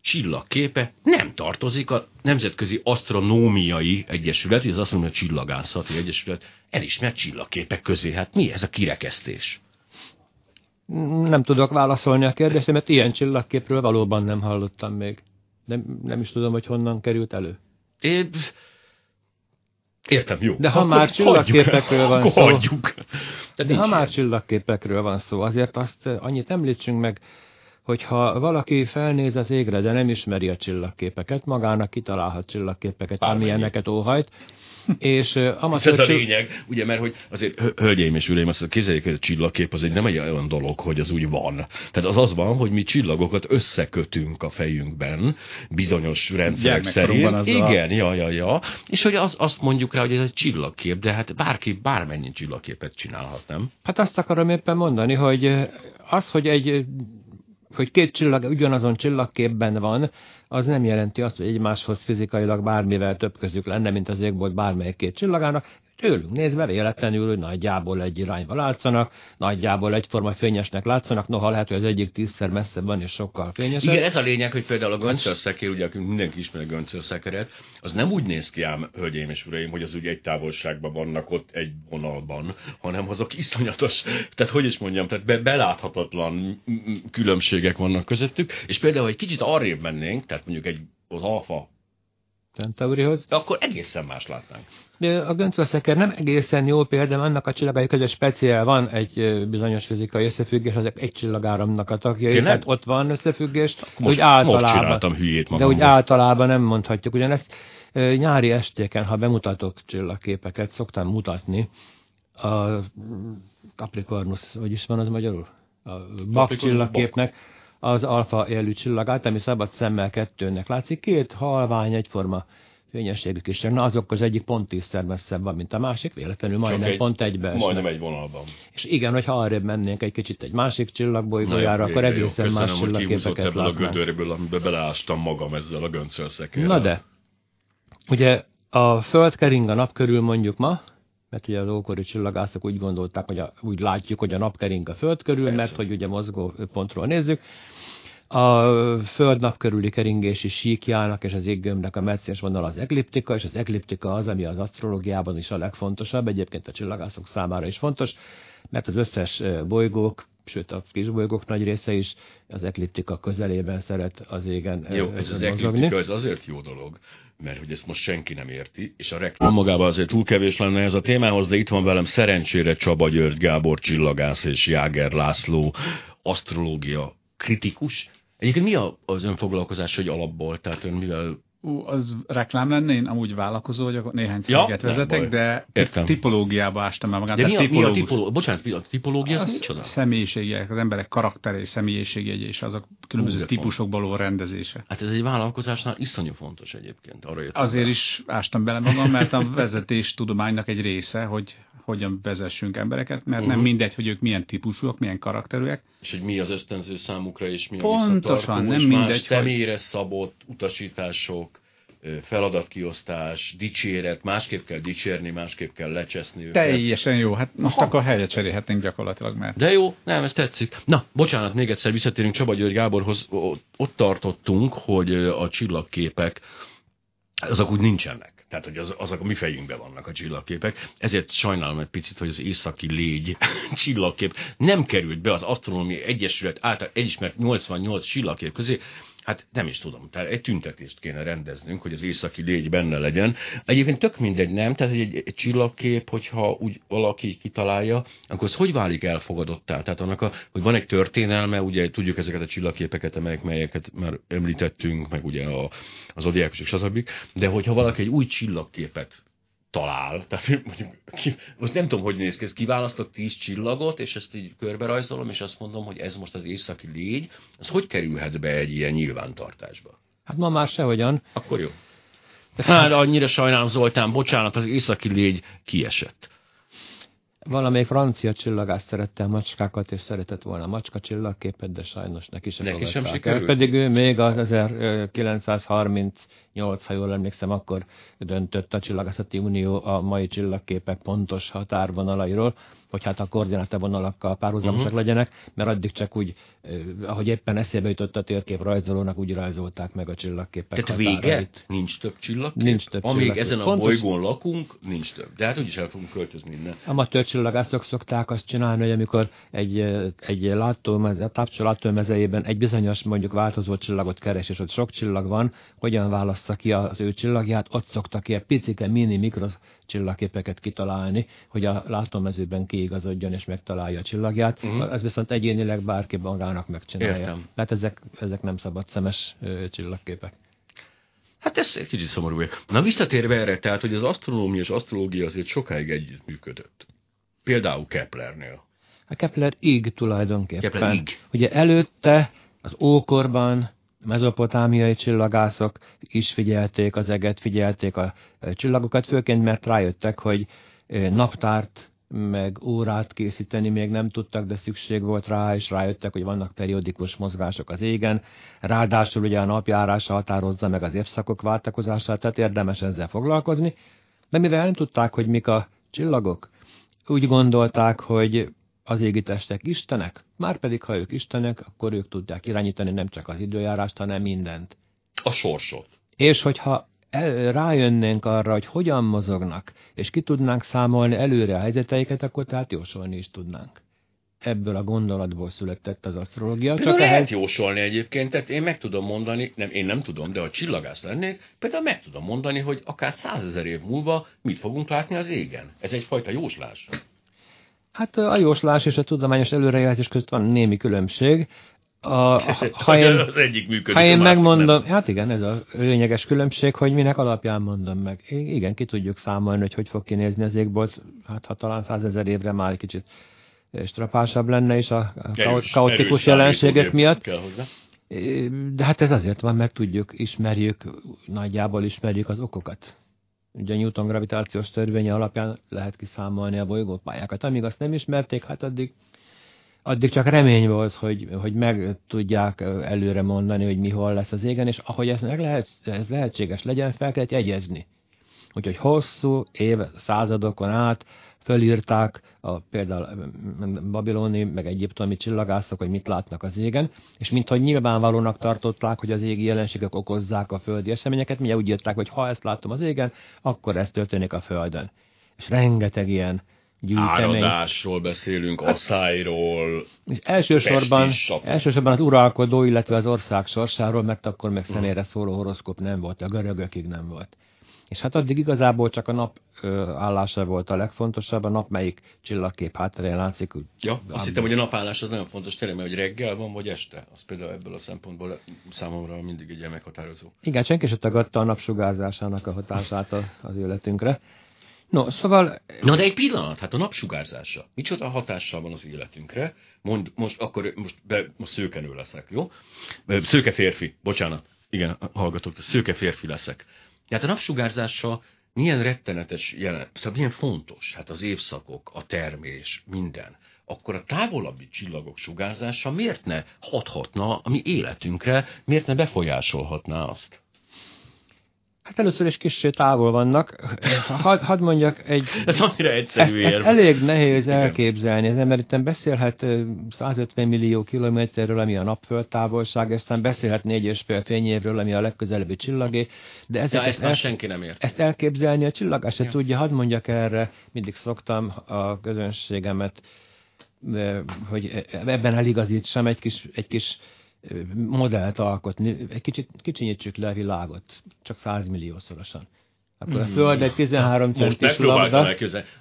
csillagképe nem tartozik a Nemzetközi Asztronómiai Egyesület, vagy az Asztronómiai Csillagászati Egyesület elismert csillagképek közé. Hát mi ez a kirekesztés? Nem tudok válaszolni a kérdésre, mert ilyen csillagképről valóban nem hallottam még. Nem, nem is tudom, hogy honnan került elő. É, értem, jó. De ha akkor már csillagképekről van szó, hagyjuk. De, de ha már csillagképekről van szó, azért azt annyit említsünk meg, hogyha valaki felnéz az égre, de nem ismeri a csillagképeket, magának kitalálhat csillagképeket, Bármennyi. amilyeneket óhajt, és <laughs> amatőr... Ez a lényeg, ugye, mert hogy azért, hölgyeim és uraim, azt képzeljék, hogy a csillagkép az egy nem egy olyan dolog, hogy az úgy van. Tehát az az van, hogy mi csillagokat összekötünk a fejünkben, bizonyos rendszerek szerint. Igen, ja, ja, ja. És hogy az, azt mondjuk rá, hogy ez egy csillagkép, de hát bárki bármennyi csillagképet csinálhat, nem? Hát azt akarom éppen mondani, hogy az, hogy egy hogy két csillag ugyanazon csillagképben van, az nem jelenti azt, hogy egymáshoz fizikailag bármivel több közük lenne, mint az égbolt bármelyik két csillagának. Tőlünk nézve véletlenül, nagyjából egy irányba látszanak, nagyjából egyforma fényesnek látszanak, noha lehet, hogy az egyik tízszer messzebb van és sokkal fényesebb. Igen, ez a lényeg, hogy például a göncörszekér, ugye akik mindenki ismeri a göncörszekeret, az nem úgy néz ki ám, hölgyeim és uraim, hogy az ugye egy távolságban vannak ott egy vonalban, hanem azok iszonyatos, tehát hogy is mondjam, tehát be, beláthatatlan különbségek vannak közöttük, és például, hogy kicsit arrébb mennénk, tehát mondjuk egy az alfa Centaurihoz. De akkor egészen más látnánk. De a göncösszeker nem egészen jó példa, annak a csillagai között speciál van egy bizonyos fizikai összefüggés, azok egy csillagáramnak a Tényleg? tehát ott van összefüggés, Most, úgy általában, most csináltam hülyét de magamból. úgy általában nem mondhatjuk. Ugyanezt nyári estéken, ha bemutatok csillagképeket, szoktam mutatni a Capricornus, hogy is van az magyarul? A Bak csillagképnek az alfa jelű csillagát, ami szabad szemmel kettőnek látszik. Két halvány, egyforma fényességű kis Na azok az egyik pont tízszer messzebb van, mint a másik, véletlenül majdnem egy- pont egybe esnek. Majdnem egy vonalban. És igen, hogyha arrébb mennénk egy kicsit egy másik csillagbolygójára, akkor jó, egészen más hogy kihúzott csillagképeket ebből a látnánk. gödörből, amiben beleástam magam ezzel a göncölszekérrel. Na de, ugye a Föld kering a nap körül mondjuk ma, mert ugye az ókori csillagászok úgy gondolták, hogy a, úgy látjuk, hogy a nap kering a Föld körül, Persze. mert hogy ugye mozgó pontról nézzük. A Föld nap körüli keringési síkjának és az éggömbnek a meccés vonal az ekliptika, és az ekliptika az, ami az asztrológiában is a legfontosabb, egyébként a csillagászok számára is fontos, mert az összes bolygók, sőt a kisbolygók nagy része is az ekliptika közelében szeret az égen Jó, ez az ekliptika, ez azért jó dolog, mert hogy ezt most senki nem érti, és a reklám magában azért túl kevés lenne ez a témához, de itt van velem szerencsére Csaba György, Gábor Csillagász és Jáger László, asztrológia kritikus. Egyébként mi az önfoglalkozás, hogy alapból, tehát ön mivel Ú, az reklám lenne, én amúgy vállalkozó vagyok, néhány Ja, céget nem vezetek, de Értem. tipológiába ástam el magát. De mi a, mi a tipológia? Bocsánat, mi a tipológia? Az Az micsoda? személyiségek, az emberek személyiségjegye és azok különböző Ú, de típusokból való rendezése. Hát ez egy vállalkozásnál iszonyú fontos egyébként. Arra Azért rá. is ástam bele magam, mert a vezetés tudománynak egy része, hogy hogyan vezessünk embereket, mert Mhm. nem mindegy, hogy ők milyen típusúak, milyen karakterűek. És hogy mi az ösztönző számukra, és mi a Pontosan, visszatartó, nem mindegy, más hogy- személyre szabott utasítások, feladatkiosztás, dicséret, másképp kell dicsérni, másképp kell lecseszni őket. Teljesen jó, hát most Aha. akkor helyet cserélhetnénk gyakorlatilag, mert De jó, nem, ez tetszik. Na, bocsánat, még egyszer visszatérünk Csaba György Gáborhoz. Ott tartottunk, hogy a csillagképek, azok úgy nincsenek. Tehát, hogy az, azok a mi fejünkben vannak a csillagképek. Ezért sajnálom egy picit, hogy az északi légy <laughs> csillagkép nem került be az Asztronómiai Egyesület által elismert 88 csillagkép közé. Hát nem is tudom, tehát egy tüntetést kéne rendeznünk, hogy az északi légy benne legyen. Egyébként tök mindegy, nem? Tehát egy, egy csillagkép, hogyha úgy valaki kitalálja, akkor az hogy válik elfogadottá? Tehát annak, a, hogy van egy történelme, ugye tudjuk ezeket a csillagképeket, amelyek, melyeket már említettünk, meg ugye a, az zodiákusok, stb. De hogyha valaki egy új csillagképet talál, tehát mondjuk, ki, most nem tudom, hogy néz ki, ez kiválasztok tíz csillagot, és ezt így körbe rajzolom, és azt mondom, hogy ez most az északi légy, az hogy kerülhet be egy ilyen nyilvántartásba? Hát ma már sehogyan. Akkor jó. Hát annyira sajnálom, Zoltán, bocsánat, az északi légy kiesett. Valamelyik francia csillagász szerette a macskákat, és szeretett volna a macska csillagképet, de sajnos neki sem Neki sem sikerült? el. Pedig ő még az 1938, ha jól emlékszem, akkor döntött a Csillagászati Unió a mai csillagképek pontos határvonalairól, hogy hát a koordinátavonalakkal párhuzamosak uh-huh. legyenek, mert addig csak úgy, ahogy éppen eszébe jutott a térkép rajzolónak, úgy rajzolták meg a csillagképek Tehát vége? Nincs több csillagkép? Nincs több Amíg csillagkép. ezen a Pontos. bolygón lakunk, nincs több. De hát úgyis el fogunk költözni innen. Amatőr csillagászok szokták azt csinálni, hogy amikor egy, egy látómeze, tápcsó látómezejében egy bizonyos mondjuk változó csillagot keres, és ott sok csillag van, hogyan válassza ki az ő csillagját, ott szoktak ilyen picike, mini, mikro csillagképeket kitalálni, hogy a látómezőben kiigazodjon és megtalálja a csillagját. Uh-huh. Ez viszont egyénileg bárki magának megcsinálja. Értem. Tehát ezek, ezek nem szabad szemes ö, csillagképek. Hát ez egy kicsit szomorú. Na visszatérve erre, tehát, hogy az asztronómia és asztrológia azért sokáig együtt működött. Például Keplernél. A Kepler ig tulajdonképpen. Kepler ig. Ugye előtte az ókorban mezopotámiai csillagászok is figyelték az eget, figyelték a e, csillagokat, főként mert rájöttek, hogy e, naptárt meg órát készíteni még nem tudtak, de szükség volt rá, és rájöttek, hogy vannak periódikus mozgások az égen. Ráadásul ugye a napjárása határozza meg az évszakok váltakozását, tehát érdemes ezzel foglalkozni. De mivel nem tudták, hogy mik a csillagok, úgy gondolták, hogy az égi testek istenek, már pedig ha ők istenek, akkor ők tudják irányítani nem csak az időjárást, hanem mindent. A sorsot. És hogyha el, rájönnénk arra, hogy hogyan mozognak, és ki tudnánk számolni előre a helyzeteiket, akkor tehát jósolni is tudnánk. Ebből a gondolatból született az asztrológia. Például Csak lehet ehhez jósolni egyébként, tehát én meg tudom mondani, nem, én nem tudom, de ha csillagász lennék, például meg tudom mondani, hogy akár százezer év múlva mit fogunk látni az égen. Ez egyfajta jóslás. Hát a jóslás és a tudományos előrejelzés között van némi különbség. A, <laughs> ha, én, az egyik működik, ha én a megmondom, nem. hát igen, ez a lényeges különbség, hogy minek alapján mondom meg. Igen, ki tudjuk számolni, hogy hogy fog kinézni az égbolt, hát ha talán százezer évre már egy kicsit strapásabb lenne, és a Erős- kao- kaotikus jelenségek miatt. Kell hozzá. De hát ez azért van, mert tudjuk, ismerjük, nagyjából ismerjük az okokat. Ugye Newton gravitációs törvénye alapján lehet kiszámolni a bolygópályákat. Amíg azt nem ismerték, hát addig, addig csak remény volt, hogy, hogy meg tudják előre mondani, hogy mi hol lesz az égen, és ahogy ez, meg lehet, ez lehetséges legyen, fel kellett jegyezni. Úgyhogy hosszú év, századokon át fölírták a, például babiloni, meg egyiptomi csillagászok, hogy mit látnak az égen, és minthogy nyilvánvalónak tartották, hogy az égi jelenségek okozzák a földi eseményeket, mi úgy írták, hogy ha ezt látom az égen, akkor ez történik a földön. És rengeteg ilyen gyűjtemény. Áradásról beszélünk, asszályról. És elsősorban, elsősorban az uralkodó, illetve az ország sorsáról, mert akkor meg személyre szóló horoszkóp nem volt, a görögökig nem volt. És hát addig igazából csak a nap ö, állása volt a legfontosabb, a nap melyik csillagkép hátterén látszik. Ja, azt hittem, hogy a napállás az nagyon fontos tényleg, mert hogy reggel van, vagy este. Az például ebből a szempontból számomra mindig egy meghatározó. Igen, senki sem tagadta a napsugárzásának a hatását az életünkre. No, szóval Na de egy pillanat, hát a napsugárzása. Micsoda hatással van az életünkre? Mond, most akkor most, be, most szőkenő leszek, jó? Szőke férfi, bocsánat. Igen, hallgatok, szőke férfi leszek. Tehát a napsugárzása milyen rettenetes jelen, szóval milyen fontos, hát az évszakok, a termés, minden. Akkor a távolabbi csillagok sugárzása miért ne hathatna a mi életünkre, miért ne befolyásolhatná azt? Hát először is kicsit távol vannak. Hadd had mondjak egy... Ez annyira Ezt, egyszerű ezt érv. elég nehéz elképzelni. Az ember itt beszélhet ö, 150 millió kilométerről, ami a napföld távolság, aztán beszélhet négy és fél fényévről, ami a legközelebbi csillagé, de Ja, ezeket ezt már el, senki nem ért. ezt elképzelni a csillagás se Ja. tudja. Hadd mondjak erre, mindig szoktam a közönségemet, hogy ebben eligazítsam egy kis, egy kis modellt alkotni. Egy kicsit kicsinyítsük le a világot, csak 100 milliószorosan. Akkor a Föld egy 13 Most centis labda.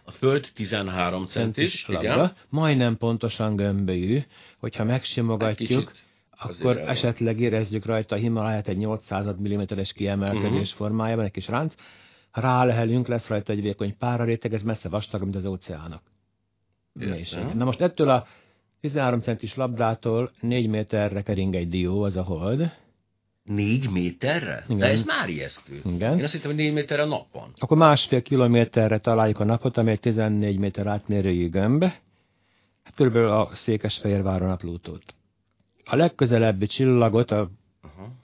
A Föld 13 centis, labda, igen. majdnem pontosan gömbölyű, hogyha megsimogatjuk, akkor esetleg érezzük rajta a Himaláját egy 800 mm-es kiemelkedés Mhm. formájában, egy kis ránc. Ha rálehelünk, lesz rajta egy vékony páraréteg, ez messze vastag, mint az óceánok. Na most ettől a 13 centis labdától 4 méterre kering egy dió, az a hold. Négy méterre? Igen. De ez már ijesztő. Igen. Én azt hittem, hogy négy méterre a nap van. Akkor másfél kilométerre találjuk a napot, ami egy 14 méter átmérőjű gömb. Hát körülbelül a Székesfehérváron a Plutót. A legközelebbi csillagot, a.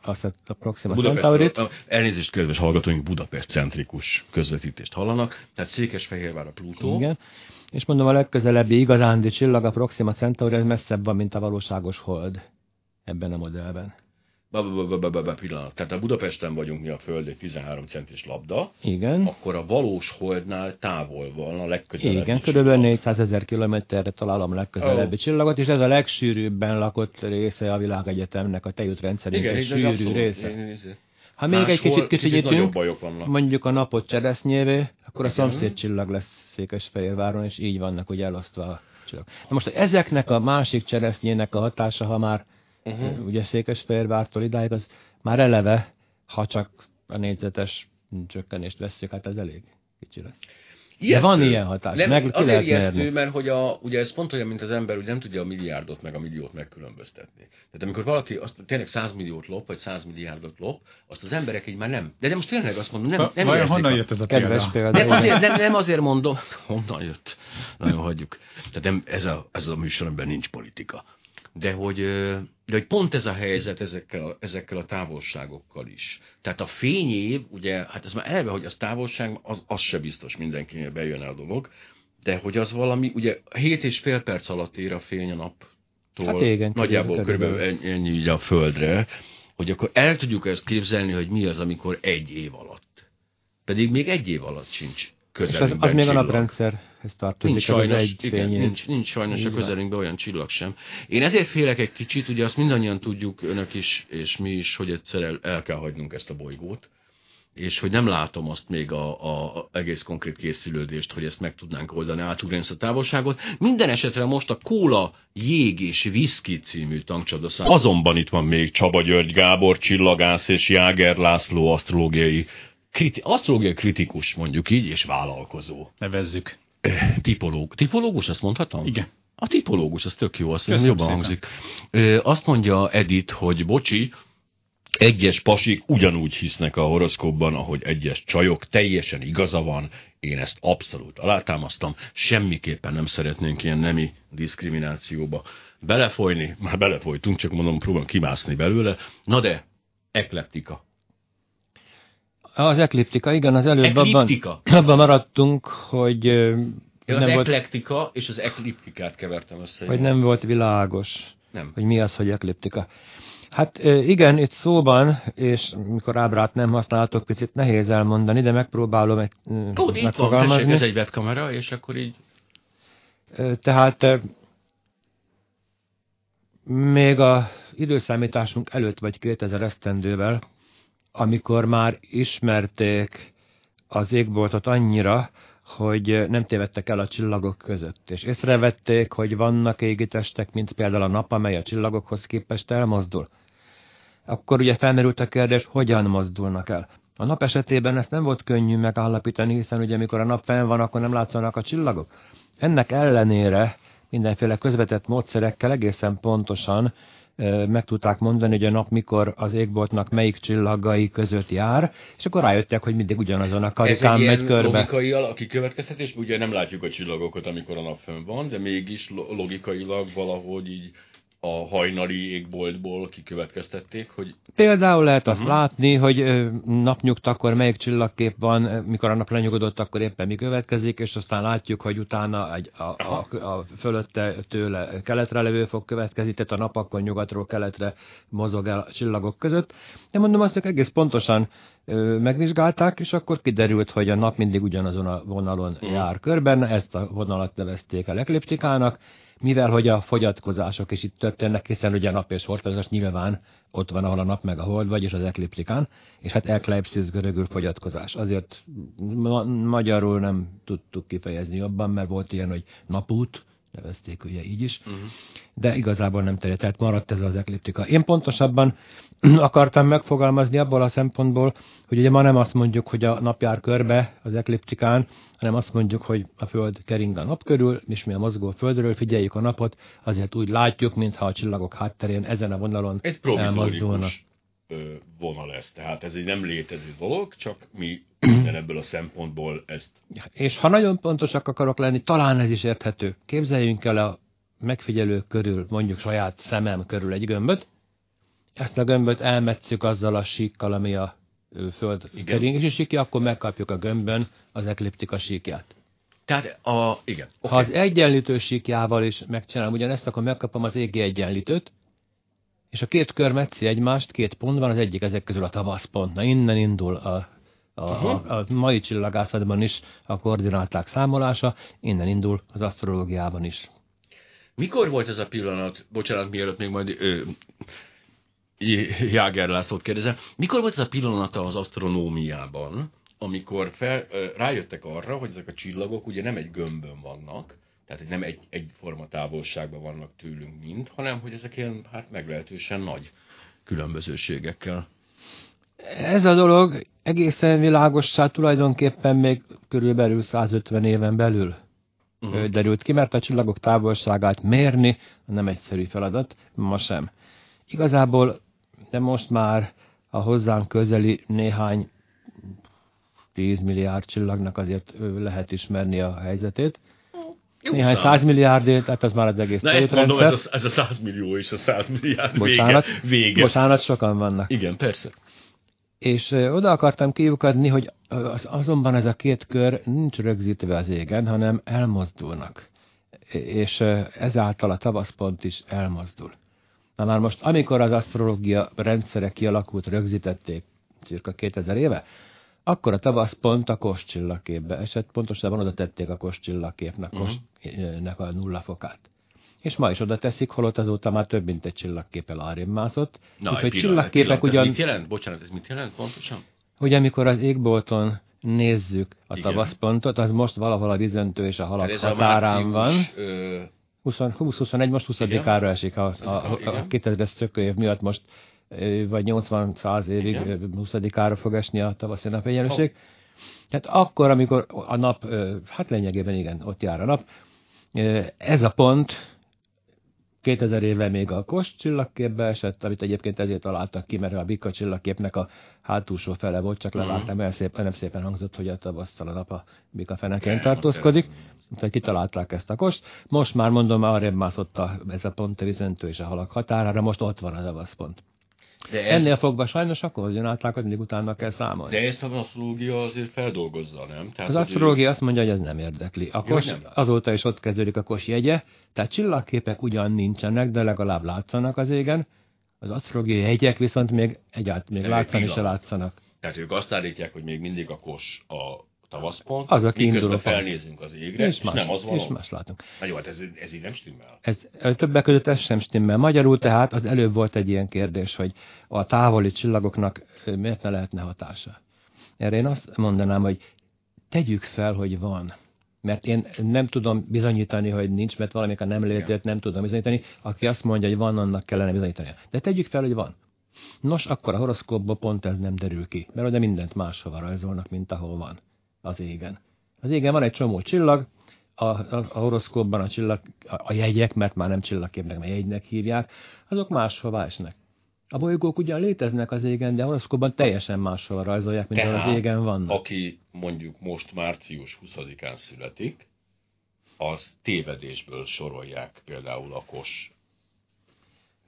azt a, Proxima Centaurit, elnézést, kedves hallgatóink, Budapest-centrikus közvetítést hallanak, tehát Székesfehérvár a Plutó. igen, és mondom, a legközelebbi igazándi csillag, a Proxima Centauri, ez messzebb van, mint a valóságos hold ebben a modellben. Ba, pillanat. Tehát a Budapesten vagyunk mi a Föld egy 13 centis labda, Igen, akkor a valós holdnál távol van a legközelebbi igen, csillag. körülbelül 400 ezer kilométerre találom a legközelebbi Ó. csillagot, és ez a legsűrűbben lakott része a világegyetemnek, a tejútrendszerünk Igen, egy sűrű abszolút. része. Én- Ha még egy Máshol kicsit kicsit kicsinyítünk, mondjuk a napot cseresznyévé, akkor a szomszéd csillag lesz Székesfehérváron, és így vannak ugye elosztva a csillagok. Na most ezeknek a másik cseresznyének a hatása, ha már Uh-huh. ugye Székesfehérvártól idáig, az már eleve, ha csak a négyzetes csökkenést vesszük, hát ez elég kicsi lesz. Ijesztő. van ilyen hatás, Nem, meg azért lehet ijesztő, mérni. mert hogy a, ugye ez pont olyan, mint az ember, hogy nem tudja a milliárdot meg a milliót megkülönböztetni. Tehát amikor valaki azt tényleg 100 milliót lop, vagy 100 milliárdot lop, azt az emberek így már nem. De, de most tényleg azt mondom, nem, nem Vajon honnan a- jött ez a Kedves példa? nem azért, nem, nem azért mondom, <laughs> honnan jött. Nagyon hagyjuk. Tehát nem, ez, a, ez a műsoromban nincs politika. De hogy, de hogy pont ez a helyzet ezekkel a, ezekkel a távolságokkal is. Tehát a fényév, ugye, hát ez már eleve, hogy az távolság, az, az se biztos mindenkinél bejön el a dolog, de hogy az valami, ugye 7 és fél perc alatt ér a fény a naptól, Hát igen, nagyjából körülbelül. körülbelül ennyi, ennyi ugye a földre, hogy akkor el tudjuk ezt képzelni, hogy mi az, amikor egy év alatt. Pedig még egy év alatt sincs közelünkben az, az még a naprendszerhez tartozik, Nincs az sajnos, egy igen, nincs, nincs sajnos a közelünkben olyan csillag sem. Én ezért félek egy kicsit, ugye azt mindannyian tudjuk, önök is, és mi is, hogy egyszer el, el kell hagynunk ezt a bolygót, és hogy nem látom azt még a, a, a egész konkrét készülődést, hogy ezt meg tudnánk oldani, átugrani ezt a távolságot. Minden esetre most a Kóla Jég és Viszki című tankcsapdaszám. Azonban itt van még Csaba György Gábor, csillagász és Jáger László asztrológiai, kriti, asztrológiai kritikus mondjuk így, és vállalkozó. Nevezzük. Eh, Tipológ. Tipológus, azt mondhatom? Igen. A tipológus, az tök jó, azt Köszönöm jobban szépen. hangzik. Ö, Azt mondja Edith, hogy bocsi, egyes pasik ugyanúgy hisznek a horoszkópban, ahogy egyes csajok, teljesen igaza van, én ezt abszolút alátámasztam, semmiképpen nem szeretnénk ilyen nemi diszkriminációba belefolyni, már belefolytunk, csak mondom, próbálom kimászni belőle, na de, ekleptika. Az ekliptika, igen, az előbb abban, Ekliptika? <clears throat> abban maradtunk, hogy, Én az nem volt, eklektika és az ekliptikát kevertem össze. hogy nem volt világos, Nem. hogy mi az, hogy ekliptika. Hát igen, itt szóban, és mikor ábrát nem használtok, picit nehéz elmondani, de megpróbálom egy Ó, itt van, tessék, ez egy webkamera, és akkor így Tehát még a időszámításunk előtt, vagy 2000 esztendővel, amikor már ismerték az égboltot annyira, hogy nem tévedtek el a csillagok között, és észrevették, hogy vannak égitestek, mint például a nap, amely a csillagokhoz képest elmozdul. Akkor ugye felmerült a kérdés, hogyan mozdulnak el. A nap esetében ezt nem volt könnyű megállapítani, hiszen ugye amikor a nap fenn van, akkor nem látszanak a csillagok. Ennek ellenére mindenféle közvetett módszerekkel egészen pontosan meg tudták mondani, hogy a nap mikor az égboltnak melyik csillagai között jár, és akkor rájöttek, hogy mindig ugyanazon a karikán egy megy ilyen körbe. logikai alap, kikövetkeztetés, ugye nem látjuk a csillagokat, amikor a nap fönn van, de mégis lo- logikailag valahogy így a hajnali égboltból kikövetkeztették, hogy Például lehet azt Mhm. látni, hogy napnyugtakor melyik csillagkép van, mikor a nap lenyugodott, akkor éppen mi következik, és aztán látjuk, hogy utána egy, a, a, a fölötte tőle keletre levő fog következni, tehát a nap akkor nyugatról keletre mozog el a csillagok között. De mondom azt, hogy egész pontosan megvizsgálták, és akkor kiderült, hogy a nap mindig ugyanazon a vonalon Mhm. jár körben, ezt a vonalat nevezték el ekliptikának, mivel hogy a fogyatkozások is itt történnek, hiszen ugye a nap és holdfázás nyilván ott van, ahol a nap meg a hold vagy, és az ekliptikán, és hát ekleipszis görögül fogyatkozás. Azért ma- magyarul nem tudtuk kifejezni jobban, mert volt ilyen, hogy napút, nevezték ugye így is, Mhm. de igazából nem terjedt, tehát maradt ez az ekliptika. Én pontosabban <clears throat> akartam megfogalmazni abból a szempontból, hogy ugye ma nem azt mondjuk, hogy a nap jár körbe az ekliptikán, hanem azt mondjuk, hogy a Föld kering a nap körül, és mi a mozgó Földről figyeljük a napot, azért úgy látjuk, mintha a csillagok hátterén ezen a vonalon egy elmozdulnak. Vonal lesz. Tehát ez egy nem létező dolog, csak mi <clears throat> minden ebből a szempontból ezt És ha nagyon pontosak akarok lenni, talán ez is érthető. Képzeljünk el a megfigyelő körül, mondjuk saját szemem körül egy gömböt, ezt a gömböt elmetszük azzal a síkkal, ami a föld keringési síkja, akkor megkapjuk a gömbön az ekliptika síkját. Tehát a, igen. Ha Okay. az egyenlítő síkjával is megcsinálom ugyanezt, akkor megkapom az égi egyenlítőt, és a két kör metszi egymást, két pont van, az egyik ezek közül a tavaszpont. Na innen indul a, a, a, a mai csillagászatban is a koordináták számolása, innen indul az asztrológiában is. Mikor volt ez a pillanat, bocsánat, mielőtt még majd ö, Jáger Lászlót kérdezem, mikor volt ez a pillanata az asztronómiában, amikor fel, ö, rájöttek arra, hogy ezek a csillagok ugye nem egy gömbön vannak, tehát nem egy, egyforma távolságban vannak tőlünk mind, hanem hogy ezek ilyen hát meglehetősen nagy különbözőségekkel. Ez a dolog egészen világossá tulajdonképpen még körülbelül 150 éven belül uh-huh. derült ki, mert a csillagok távolságát mérni nem egyszerű feladat, ma sem. Igazából, de most már a hozzánk közeli néhány 10 milliárd csillagnak azért lehet ismerni a helyzetét. Jó Néhány szám. százmilliárdét, tehát az már az egész Na ezt mondom, tétrendszer. ez a, ez a 100 millió és a 100 milliárd Bocsánat, vége. vége. bocsánat, sokan vannak. Igen, persze. És ö, oda akartam kiukadni, hogy az, azonban ez a két kör nincs rögzítve az égen, hanem elmozdulnak. És ö, ezáltal a tavaszpont is elmozdul. Na már most, amikor az asztrológia rendszere kialakult, rögzítették cirka 2000 éve, akkor a tavasz pont a kos csillagképbe esett, pontosabban oda tették a kos csillagképnek Mhm. uh-huh. a nulla fokát. És ma is oda teszik, holott azóta már több mint egy csillagképpel arrébb mászott. Na, Úgyhogy csillagképek pillanat, ugyan, Mit jelent? Bocsánat, ez mit jelent pontosan? hogy amikor az égbolton nézzük a Igen. tavaszpontot, az most valahol a vizöntő és a halak Hát ez a határán van. március, Ö, 20-21, most 20-ára esik a, a, a, a Igen. 2000-es szökőév miatt most vagy 80-100 évig Igen. ö, 20-ára fog esni a tavaszi napegyenlőség. Tehát akkor, amikor a nap, hát lényegében igen, ott jár a nap, ez a pont 2000 éve még a Kos csillagképbe esett, amit egyébként ezért találtak ki, mert a Bika csillagképnek a hátulsó fele volt, csak levágtam, el szépen, nem szépen hangzott, hogy a tavasszal a nap a Bika fenekén tartózkodik. Úgyhogy kitalálták ezt a kost. Most már mondom, arrébb mászott a, ez a pont a vizentő és a halak határára, most ott van a tavaszpont. De ez, Ennél fogva sajnos a koordinátlákat mindig utána kell számolni. de ezt a asztrológia azért feldolgozza, nem? Tehát Az asztrológia azt mondja, hogy ez nem érdekli. A Jó, kos, nem. azóta is ott kezdődik a kos jegye, tehát csillagképek ugyan nincsenek, de legalább látszanak az égen. Az asztrológiai jegyek viszont még egyáltalán még látszani se látszanak. Tehát ők azt állítják, hogy még mindig a kos a tavaszpont, Az a miközben felnézünk az égre, és, és nem az és valami. más látunk. Na jó, hát ez, ez így nem stimmel. Ez többek között ez sem stimmel. Magyarul tehát az előbb volt egy ilyen kérdés, hogy a távoli csillagoknak miért ne lehetne hatása. Erre én azt mondanám, hogy tegyük fel, hogy van. Mert én nem tudom bizonyítani, hogy nincs, mert valamikor nem létét nem tudom bizonyítani. Aki azt mondja, hogy van, annak kellene bizonyítani. De tegyük fel, hogy van. Nos, akkor a horoszkópból pont ez nem derül ki, mert oda mindent máshova rajzolnak, mint ahol van az égen. Az égen van egy csomó csillag, a, a, a horoszkópban a, csillag, a, a jegyek, mert már nem csillagképnek, mert jegynek hívják, azok máshova esnek. A bolygók ugyan léteznek az égen, de a horoszkópban teljesen máshova rajzolják, mint ahol az Tehát, égen vannak. Aki mondjuk most március 20-án születik, az tévedésből sorolják például a kos.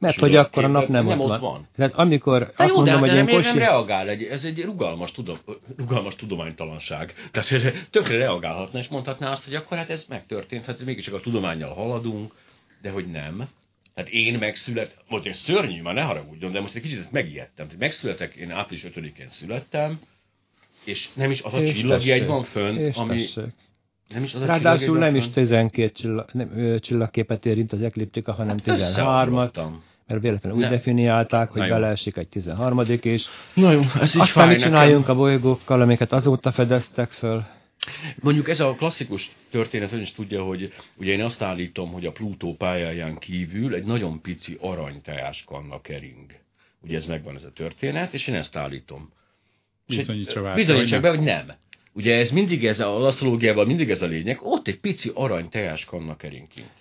Mert hogy akkor a nap nem, nem ott, van. van. Tehát amikor Na azt jó, mondom, de, hogy de én miért nem reagál? Egy, ez egy rugalmas, tudom, rugalmas tudománytalanság. Tehát tökre reagálhatna, és mondhatná azt, hogy akkor hát ez megtörtént, hát mégiscsak a tudományjal haladunk, de hogy nem. Hát én megszület, most én szörnyű, már ne haragudjon, de most egy kicsit megijedtem. hogy Megszületek, én április 5-én születtem, és nem is az a És csillagjegy van fönn, és ami... tessék. Nem is az a Ráadásul nem is fönn? 12 csillag, nem, ö, csillagképet érint az ekliptika, hanem 13-at, Összeomlottam. Mert véletlenül úgy Nem. definiálták, hogy Na jó. beleesik egy 13 is. Na jó, ez is Aztán mit nekem. csináljunk a bolygókkal, amiket azóta fedeztek föl? Mondjuk ez a klasszikus történet, ön is tudja, hogy ugye én azt állítom, hogy a Plutó pályáján kívül egy nagyon pici aranyteáskanna kering. Ugye ez megvan ez a történet, és én ezt állítom. És Bizonyítsa várja, Bizonyítsa hogy be, hogy nem. Ugye ez mindig ez a, az asztrológiával mindig ez a lényeg, ott egy pici arany teáskanna kering kint.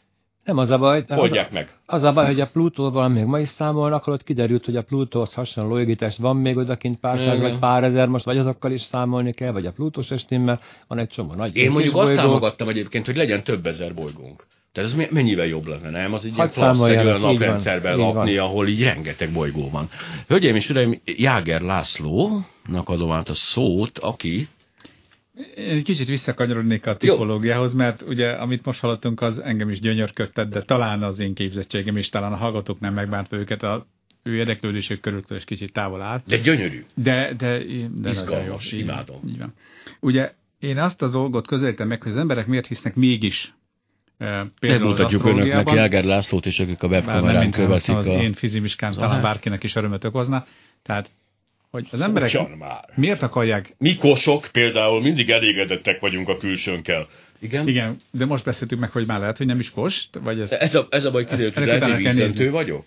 Nem az a baj, az, Oldják a, meg. az a baj, hogy a Plutóval még ma is számolnak, holott kiderült, hogy a Plutóhoz hasonló égítés van még odakint pár száz vagy pár ezer, most vagy azokkal is számolni kell, vagy a Plutós estimmel, van egy csomó nagy Én mondjuk azt bolygó. támogattam egyébként, hogy legyen több ezer bolygónk. Tehát ez me- mennyivel jobb lenne, nem? Az egy ilyen Hadd klassz egy számoljanak, olyan így van, naprendszerben így van. lakni, ahol így rengeteg bolygó van. Hölgyeim és uraim, Jáger Lászlónak adom át a szót, aki Én egy kicsit visszakanyarodnék a tipológiához, mert ugye, amit most hallottunk, az engem is gyönyörködtet, de talán az én képzettségem is, talán a hallgatók nem megbántva őket, a ő érdeklődésük körültől is kicsit távol állt. de gyönyörű. De, de, de Izgalmas, jó. Imádom. Így van. Ugye én azt a dolgot közelítem meg, hogy az emberek miért hisznek mégis például az Megmutatjuk önöknek Jáger Lászlót, és akik a webkamerán követik az a... én fizimiskám talán bárkinek is örömet okozna. Tehát, hogy az emberek Ugyan már. miért akarják Mi kosok például mindig elégedettek vagyunk a külsőnkkel. Igen? Igen, de most beszéltük meg, hogy már lehet, hogy nem is kost, vagy ez... Ez a, ez a baj kiderült, hogy vagyok?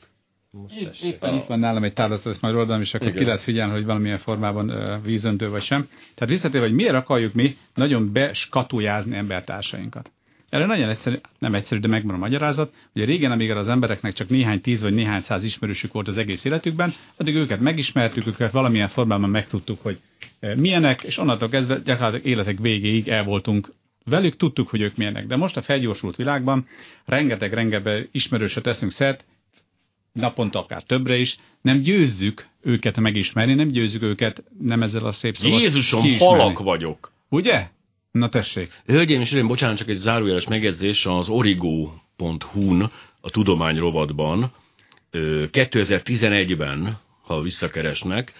Éppen itt van nálam egy táblaszat, ezt majd oldalom, és akkor Igen. ki lehet figyelni, hogy valamilyen formában uh, vízöntő vagy sem. Tehát visszatérve, hogy miért akarjuk mi nagyon beskatujázni embertársainkat. Erre nagyon egyszerű, nem egyszerű, de megvan a magyarázat. Ugye régen, amíg az embereknek csak néhány tíz vagy néhány száz ismerősük volt az egész életükben, addig őket megismertük, őket valamilyen formában megtudtuk, hogy eh, milyenek, és onnantól kezdve gyakorlatilag életek végéig el voltunk velük, tudtuk, hogy ők milyenek. De most a felgyorsult világban rengeteg-rengeteg ismerősre teszünk szert, naponta akár többre is, nem győzzük őket megismerni, nem győzzük őket nem ezzel a szép szóval Jézusom, halak vagyok. Ugye? Na tessék. Hölgyeim és uraim, bocsánat, csak egy zárójeles megjegyzés az origo.hu-n, a tudomány rovatban ö, 2011-ben, ha visszakeresnek,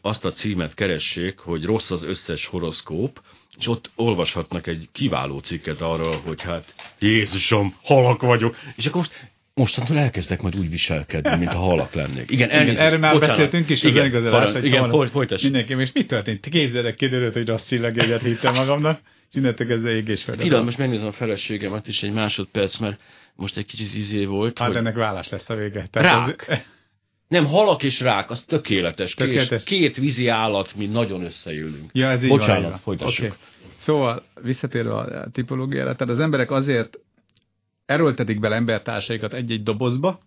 azt a címet keressék, hogy rossz az összes horoszkóp, és ott olvashatnak egy kiváló cikket arról, hogy hát Jézusom, halak vagyok. És akkor most mostantól elkezdek majd úgy viselkedni, mint a halak lennék. Igen, igen erről már bocsánat. beszéltünk is igen, az igazolás, hogy igen, folyt, folytassuk. Mindenki, és mi történt? Képzeldek, kiderült, hogy rossz csillagjeget hittem magamnak, és innentől ez ég és fel. Pillanat, most megnézem a feleségemet is egy másodperc, mert most egy kicsit izé volt. Hát hogy... ennek vállás lesz a vége. Tehát rák. Az... Nem, halak és rák, az tökéletes. tökéletes. Két, vízi állat, mi nagyon összeülünk. Ja, ez így Bocsánat, van, folytassuk. Okay. Szóval visszatérve a tipológiára, tehát az emberek azért erőltetik bele embertársaikat egy-egy dobozba,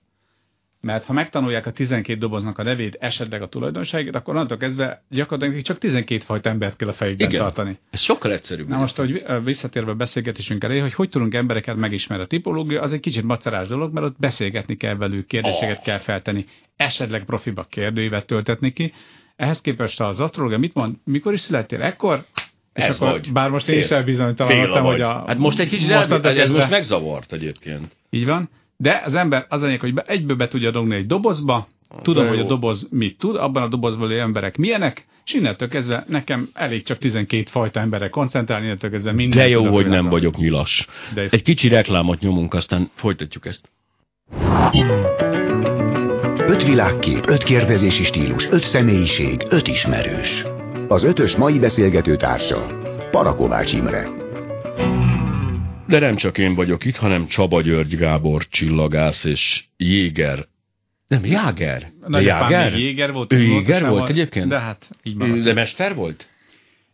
mert ha megtanulják a 12 doboznak a nevét, esetleg a tulajdonságét, akkor onnantól kezdve gyakorlatilag csak 12 fajta embert kell a fejükben Igen. tartani. Ez sokkal egyszerűbb. Na most, hogy visszatérve a beszélgetésünk elé, hogy hogy tudunk embereket megismerni. A tipológia az egy kicsit macerás dolog, mert ott beszélgetni kell velük, kérdéseket oh. kell feltenni, esetleg profiba kérdőívet töltetni ki. Ehhez képest az asztrológia mit mond, mikor is születtél? Ekkor? És ez akkor, vagy. Bár most én is elbizonytalanodtam, hogy a... Hát most egy kicsit elbizonytalan, ez kezdve... most megzavart egyébként. Így van. De az ember az anyag, hogy egyből be tudja dogni egy dobozba, tudom, hogy a doboz mit tud, abban a dobozból emberek milyenek, és innentől kezdve nekem elég csak 12 fajta emberre koncentrálni, innentől kezdve minden. De jó, tudom, hogy nem vagyok nyilas. De Egy kicsi reklámot nyomunk, aztán folytatjuk ezt. Öt világkép, öt kérdezési stílus, öt személyiség, öt ismerős. Az ötös mai beszélgető társa, Parakovács Imre. De nem csak én vagyok itt, hanem Csaba György Gábor csillagász és Jéger. Nem, Jáger. De Jáger? Jéger volt. Ő Jéger volt egyébként? De hát így van. De mester volt?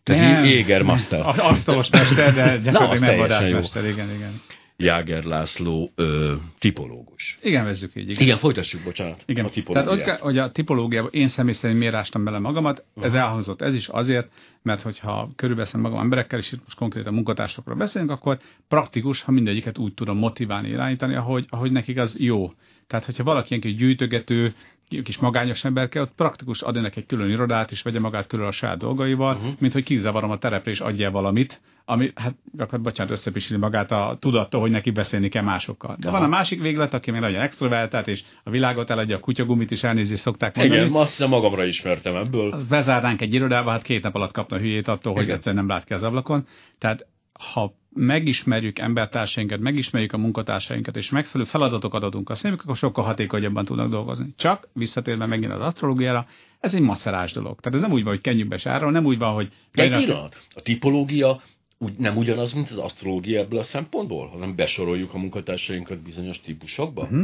Tehát Jéger Master. Asztalos mester, de <laughs> gyakorlatilag nem vadászmester. Igen, igen. Jáger László ö, tipológus. Igen, vezzük így. Igen, igen folytassuk, bocsánat. Igen. A tipológiát. Tehát, hogy a tipológiában én személy szerint miért ástam bele magamat, ez elhangzott ez is azért, mert hogyha körülbeszem magam emberekkel, és itt most konkrétan munkatársakról beszélünk, akkor praktikus, ha mindegyiket úgy tudom motiválni, irányítani, ahogy, ahogy nekik az jó. Tehát, hogyha valaki ilyen kis gyűjtögető, kis magányos ember kell, ott praktikus adni neki egy külön irodát, és vegye magát külön a saját dolgaival, uh-huh. mint hogy kizavarom a terepre, és adja valamit, ami, hát, akkor bocsánat, összepisili magát a tudattól, hogy neki beszélni kell másokkal. De Aha. van a másik véglet, aki még nagyon extrovertált, és a világot eladja, a kutyagumit is elnézni szokták mondani. Igen, azt hiszem magamra ismertem ebből. Bezárnánk egy irodába, hát két nap alatt kapna hülyét attól, hogy Igen. egyszerűen nem lát ki az ablakon. Tehát ha megismerjük embertársainkat, megismerjük a munkatársainkat, és megfelelő feladatokat adunk a szemük, akkor sokkal hatékonyabban tudnak dolgozni. Csak visszatérve megint az asztrológiára, ez egy macerás dolog. Tehát ez nem úgy van, hogy kenyűbe sárról, nem úgy van, hogy... De egy pillanat. A tipológia úgy, nem ugyanaz, mint az asztrológia ebből a szempontból, hanem besoroljuk a munkatársainkat bizonyos típusokba? Uh-huh.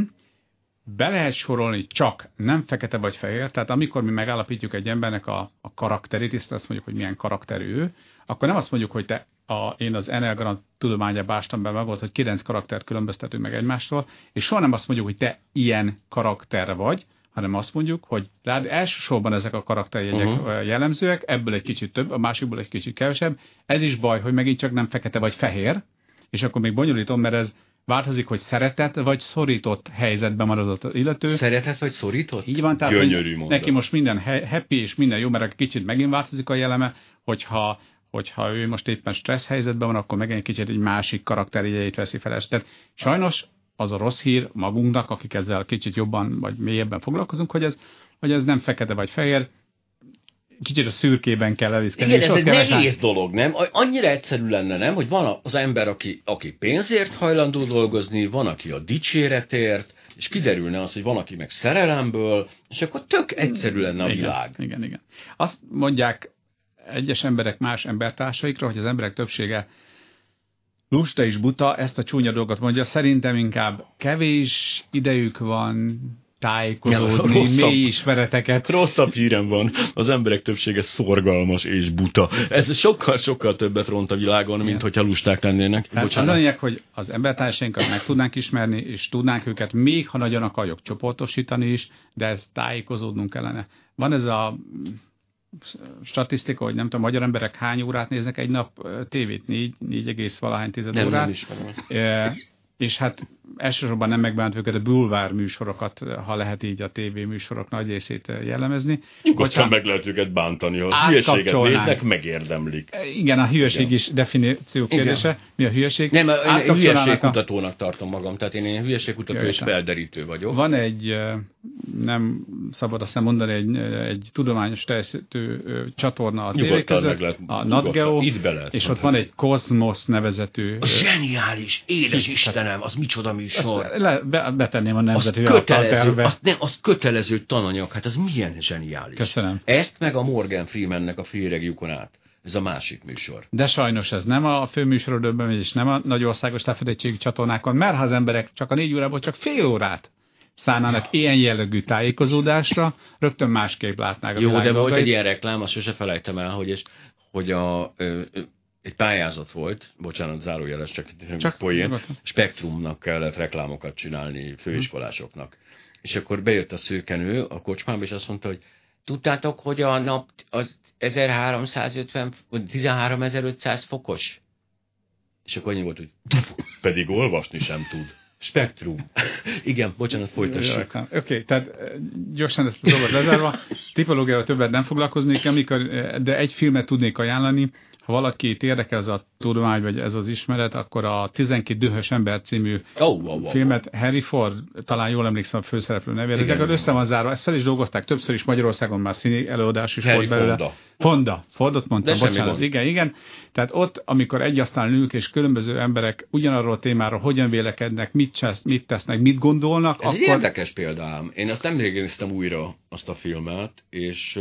Be lehet sorolni csak nem fekete vagy fehér, tehát amikor mi megállapítjuk egy embernek a, a karakterét, és azt mondjuk, hogy milyen karakterű ő, akkor nem azt mondjuk, hogy te a, én az Enneagram tudományába ástam be magad, hogy kilenc karaktert különböztetünk meg egymástól, és soha nem azt mondjuk, hogy te ilyen karakter vagy, hanem azt mondjuk, hogy rád elsősorban ezek a karakterjegyek uh-huh. jellemzőek, ebből egy kicsit több, a másikból egy kicsit kevesebb. Ez is baj, hogy megint csak nem fekete vagy fehér, és akkor még bonyolítom, mert ez változik, hogy szeretett vagy szorított helyzetben maradott illető. Szeretett vagy szorított? Így van, tehát Gyönyörű neki most minden happy és minden jó, mert kicsit megint változik a jeleme, hogyha hogyha ő most éppen stressz helyzetben van, akkor megint egy kicsit egy másik karakterjegyeit veszi fel. Tehát sajnos az a rossz hír magunknak, akik ezzel kicsit jobban vagy mélyebben foglalkozunk, hogy ez, hogy ez nem fekete vagy fehér, kicsit a szürkében kell elviszkedni. Igen, ez egy nehéz dolog, nem? Annyira egyszerű lenne, nem? Hogy van az ember, aki, aki pénzért hajlandó dolgozni, van, aki a dicséretért, és kiderülne az, hogy van, aki meg szerelemből, és akkor tök egyszerű lenne a igen, világ. Igen, igen. Azt mondják egyes emberek más embertársaikra, hogy az emberek többsége lusta és buta, ezt a csúnya dolgot mondja, szerintem inkább kevés idejük van tájékozódni, rosszabb, mély ismereteket. Rosszabb hírem van, az emberek többsége szorgalmas és buta. Ez sokkal-sokkal többet ront a világon, mint Igen. hogyha lusták lennének. Tehát az a lényeg, hogy az embertársainkat meg tudnánk ismerni, és tudnánk őket, még ha nagyon akarjuk csoportosítani is, de ez tájékozódnunk kellene. Van ez a statisztika, hogy nem tudom, magyar emberek hány órát néznek egy nap tévét, 4, 4, valahány tized nem, órát. Nem E, és hát elsősorban nem megbánt őket a bulvár műsorokat, ha lehet így a TV műsorok nagy részét jellemezni. Nyugodtan meg lehet őket bántani, ha hülyeséget néznek, megérdemlik. Igen, a hülyeség Igen. is definíció kérdése. Igen. Mi a hülyeség? Nem, én hülyeségkutatónak tartom magam, tehát én, én hülyeségkutató és felderítő vagyok. Van egy, nem szabad azt mondani, egy, egy tudományos teljesítő csatorna a tévé között, lehet, a NatGeo, és ott van egy Cosmos nevezetű... A zseniális, édes Istenem, az micsoda műsor. le, be, betenném a nemzeti az kötelező, az, nem, az kötelező tananyag, hát az milyen zseniális. Köszönöm. Ezt meg a Morgan Freemannek a féregjukon át. Ez a másik műsor. De sajnos ez nem a főműsorodőben és nem a nagy országos csatornákon, mert ha az emberek csak a négy órából csak fél órát szállnának ja. ilyen jellegű tájékozódásra, rögtön másképp látnák a Jó, de volt egy ilyen reklám, azt sose felejtem el, hogy, és, hogy a, ö, ö, egy pályázat volt, bocsánat, zárójeles, csak, csak poén, Spektrumnak kellett reklámokat csinálni főiskolásoknak. És akkor bejött a szőkenő a kocsmába, és azt mondta, hogy tudtátok, hogy a nap az 1350, 13500 fokos? És akkor annyi volt, hogy <laughs> pedig olvasni sem tud. Spektrum. <laughs> Igen, bocsánat, folytassuk. Oké, okay, tehát eh, gyorsan ezt a dolgot lezárva. Tipológiával többet nem foglalkoznék, amikor, eh, de egy filmet tudnék ajánlani. Ha valakit érdekel ez a tudomány, vagy ez az ismeret, akkor a 12 dühös ember című oh, oh, oh, filmet Harry Ford, talán jól emlékszem a főszereplő nevére, ezek össze van zárva, ezt fel is dolgozták többször is Magyarországon már színi előadás is Harry volt belőle. Fonda. Fonda, Fordot mondtam, De bocsánat. Igen, igen. Tehát ott, amikor egy asztal ülünk, és különböző emberek ugyanarról a témáról hogyan vélekednek, mit, csesz, mit tesznek, mit gondolnak, Ez akkor... egy érdekes példám. Én azt nem néztem újra, azt a filmet, és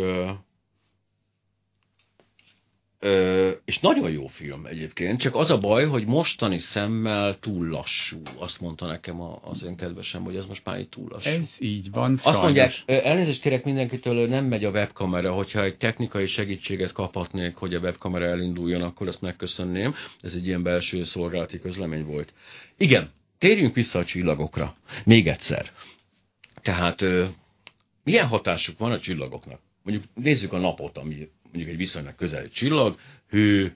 Ö, és nagyon jó film egyébként, csak az a baj, hogy mostani szemmel túl lassú. Azt mondta nekem az én kedvesem, hogy ez most már így túl lassú. Ez így van, Azt sajnos. mondják, elnézést kérek mindenkitől, nem megy a webkamera, hogyha egy technikai segítséget kaphatnék, hogy a webkamera elinduljon, akkor azt megköszönném. Ez egy ilyen belső szolgálati közlemény volt. Igen, térjünk vissza a csillagokra. Még egyszer. Tehát milyen hatásuk van a csillagoknak? Mondjuk nézzük a napot, ami mondjuk egy viszonylag közeli csillag, hő,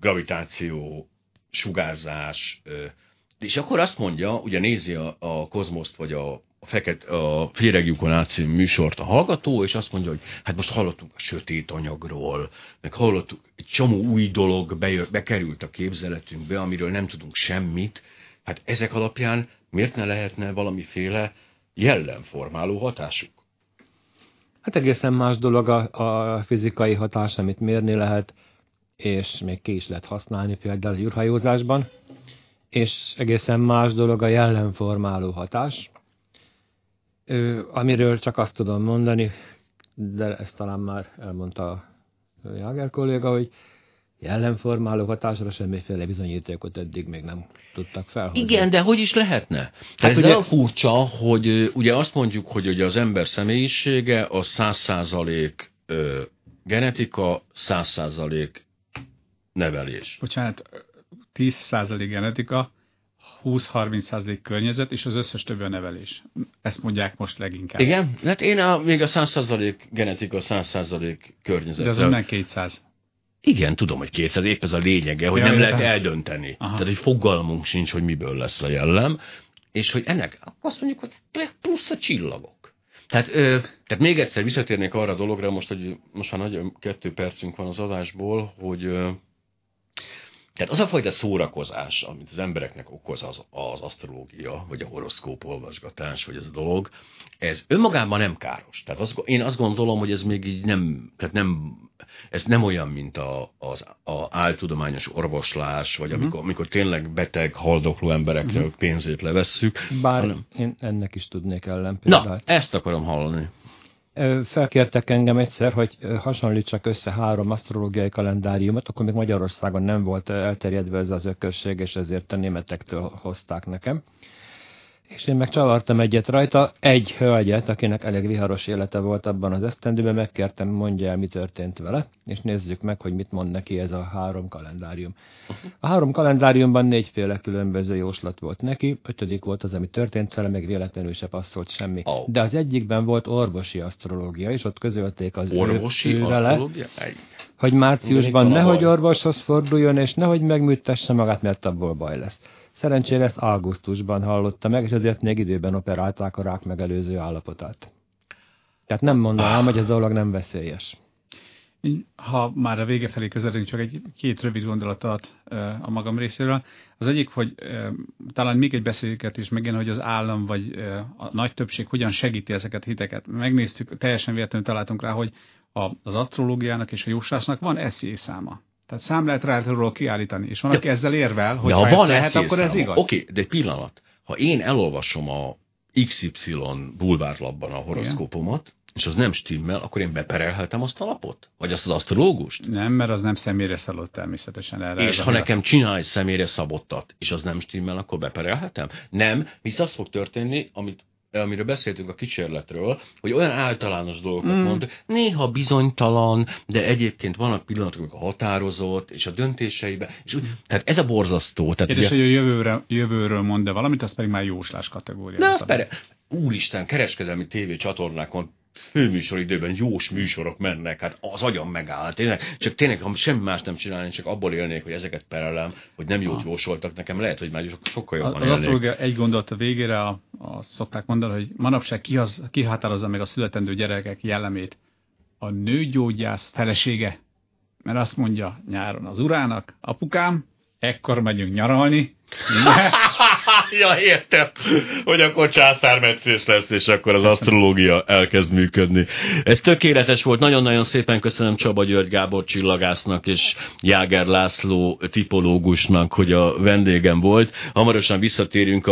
gravitáció, sugárzás, és akkor azt mondja, ugye nézi a, a kozmoszt, vagy a, a, feket, a Féregjukon átszínű műsort a hallgató, és azt mondja, hogy hát most hallottunk a sötét anyagról, meg hallottuk, egy csomó új dolog bejö, bekerült a képzeletünkbe, amiről nem tudunk semmit. Hát ezek alapján miért ne lehetne valamiféle jellemformáló hatásuk? Hát egészen más dolog a, a fizikai hatás, amit mérni lehet, és még ki is lehet használni például a űrhajózásban, és egészen más dolog a jellemformáló hatás, amiről csak azt tudom mondani, de ezt talán már elmondta a Jager kolléga, hogy jellemformáló hatásra semmiféle bizonyítékot eddig még nem tudtak felhozni. Igen, de hogy is lehetne? Hát ez ugye... furcsa, hogy ugye azt mondjuk, hogy ugye az ember személyisége a száz százalék genetika, száz százalék nevelés. Bocsánat, 10 százalék genetika, 20-30% környezet, és az összes többi a nevelés. Ezt mondják most leginkább. Igen? Hát én a, még a 100% genetika, 100% környezet. De az nem 200. Igen, tudom, hogy 200, épp ez a lényege, hogy ja, nem lehet eldönteni. Aha. Tehát, hogy fogalmunk sincs, hogy miből lesz a jellem, és hogy ennek azt mondjuk, hogy plusz a csillagok. Tehát, ö, tehát még egyszer visszatérnék arra a dologra, most, hogy most már nagyon kettő percünk van az adásból, hogy ö, tehát az a fajta szórakozás, amit az embereknek okoz az, az asztrológia, vagy a horoszkóp olvasgatás, vagy ez a dolog, ez önmagában nem káros. Tehát az, én azt gondolom, hogy ez még így nem, tehát nem, ez nem olyan, mint a, az a áltudományos orvoslás, vagy amikor, uh-huh. amikor tényleg beteg, haldokló embereknek uh-huh. pénzét levesszük. Bár hanem... én ennek is tudnék ellenpéldát. Na, ezt akarom hallani. Felkértek engem egyszer, hogy hasonlítsak össze három asztrológiai kalendáriumot, akkor még Magyarországon nem volt elterjedve ez az ökösség, és ezért a németektől hozták nekem. És én meg csavartam egyet rajta, egy hölgyet, akinek elég viharos élete volt abban az esztendőben, megkértem, mondja el, mi történt vele, és nézzük meg, hogy mit mond neki ez a három kalendárium. A három kalendáriumban négyféle különböző jóslat volt neki, ötödik volt az, ami történt vele, meg véletlenül se passzolt semmi. Oh. De az egyikben volt orvosi asztrológia, és ott közölték az orvosi ő, hogy márciusban nehogy orvoshoz forduljon, és nehogy megműtesse magát, mert abból baj lesz. Szerencsére ezt augusztusban hallotta meg, és azért még időben operálták a rák megelőző állapotát. Tehát nem mondanám, hogy ez dolog nem veszélyes. Ha már a vége felé közelünk, csak egy két rövid gondolatot a magam részéről. Az egyik, hogy talán még egy beszélőket is megint, hogy az állam vagy a nagy többség hogyan segíti ezeket a hiteket. Megnéztük, teljesen véletlenül találtunk rá, hogy az asztrológiának és a jóslásnak van SZI száma. Tehát szám lehet rá róla kiállítani, és van, aki ezzel érvel, hogy de ha, ha van lehet, akkor ez igaz. Oké, okay, de egy pillanat. Ha én elolvasom a XY bulvárlapban a horoszkópomat, Igen. és az nem stimmel, akkor én beperelhetem azt a lapot? Vagy azt az asztrológust? Nem, mert az nem személyre szabott természetesen erre. És ha nekem csinál egy személyre szabottat, és az nem stimmel, akkor beperelhetem? Nem, visz az fog történni, amit amiről beszéltünk a kísérletről, hogy olyan általános dolgokat mm. mond, néha bizonytalan, de egyébként vannak pillanatok, amikor határozott, és a döntéseibe. És, úgy, tehát ez a borzasztó. Tehát Kérdés, ugye, hogy a jövőre, jövőről mond de valamit, az pedig már jóslás kategória. Na, az pere, úristen, kereskedelmi tévécsatornákon főműsoridőben jós műsorok mennek, hát az agyam megáll. Tényleg, csak tényleg, ha semmi más nem csinálni, csak abból élnék, hogy ezeket perelem, hogy nem jót jósoltak nekem, lehet, hogy már sokkal jobban az élnék. Az egy gondolat a végére, a, a, szokták mondani, hogy manapság ki, az, ki határozza meg a születendő gyerekek jellemét. A nőgyógyász felesége, mert azt mondja nyáron az urának, apukám, ekkor megyünk nyaralni. <laughs> <laughs> ja, értem, hogy akkor császármetszés lesz, és akkor az asztrológia elkezd működni. Ez tökéletes volt, nagyon-nagyon szépen köszönöm Csaba György Gábor csillagásznak és Jáger László tipológusnak, hogy a vendégem volt. Hamarosan visszatérünk a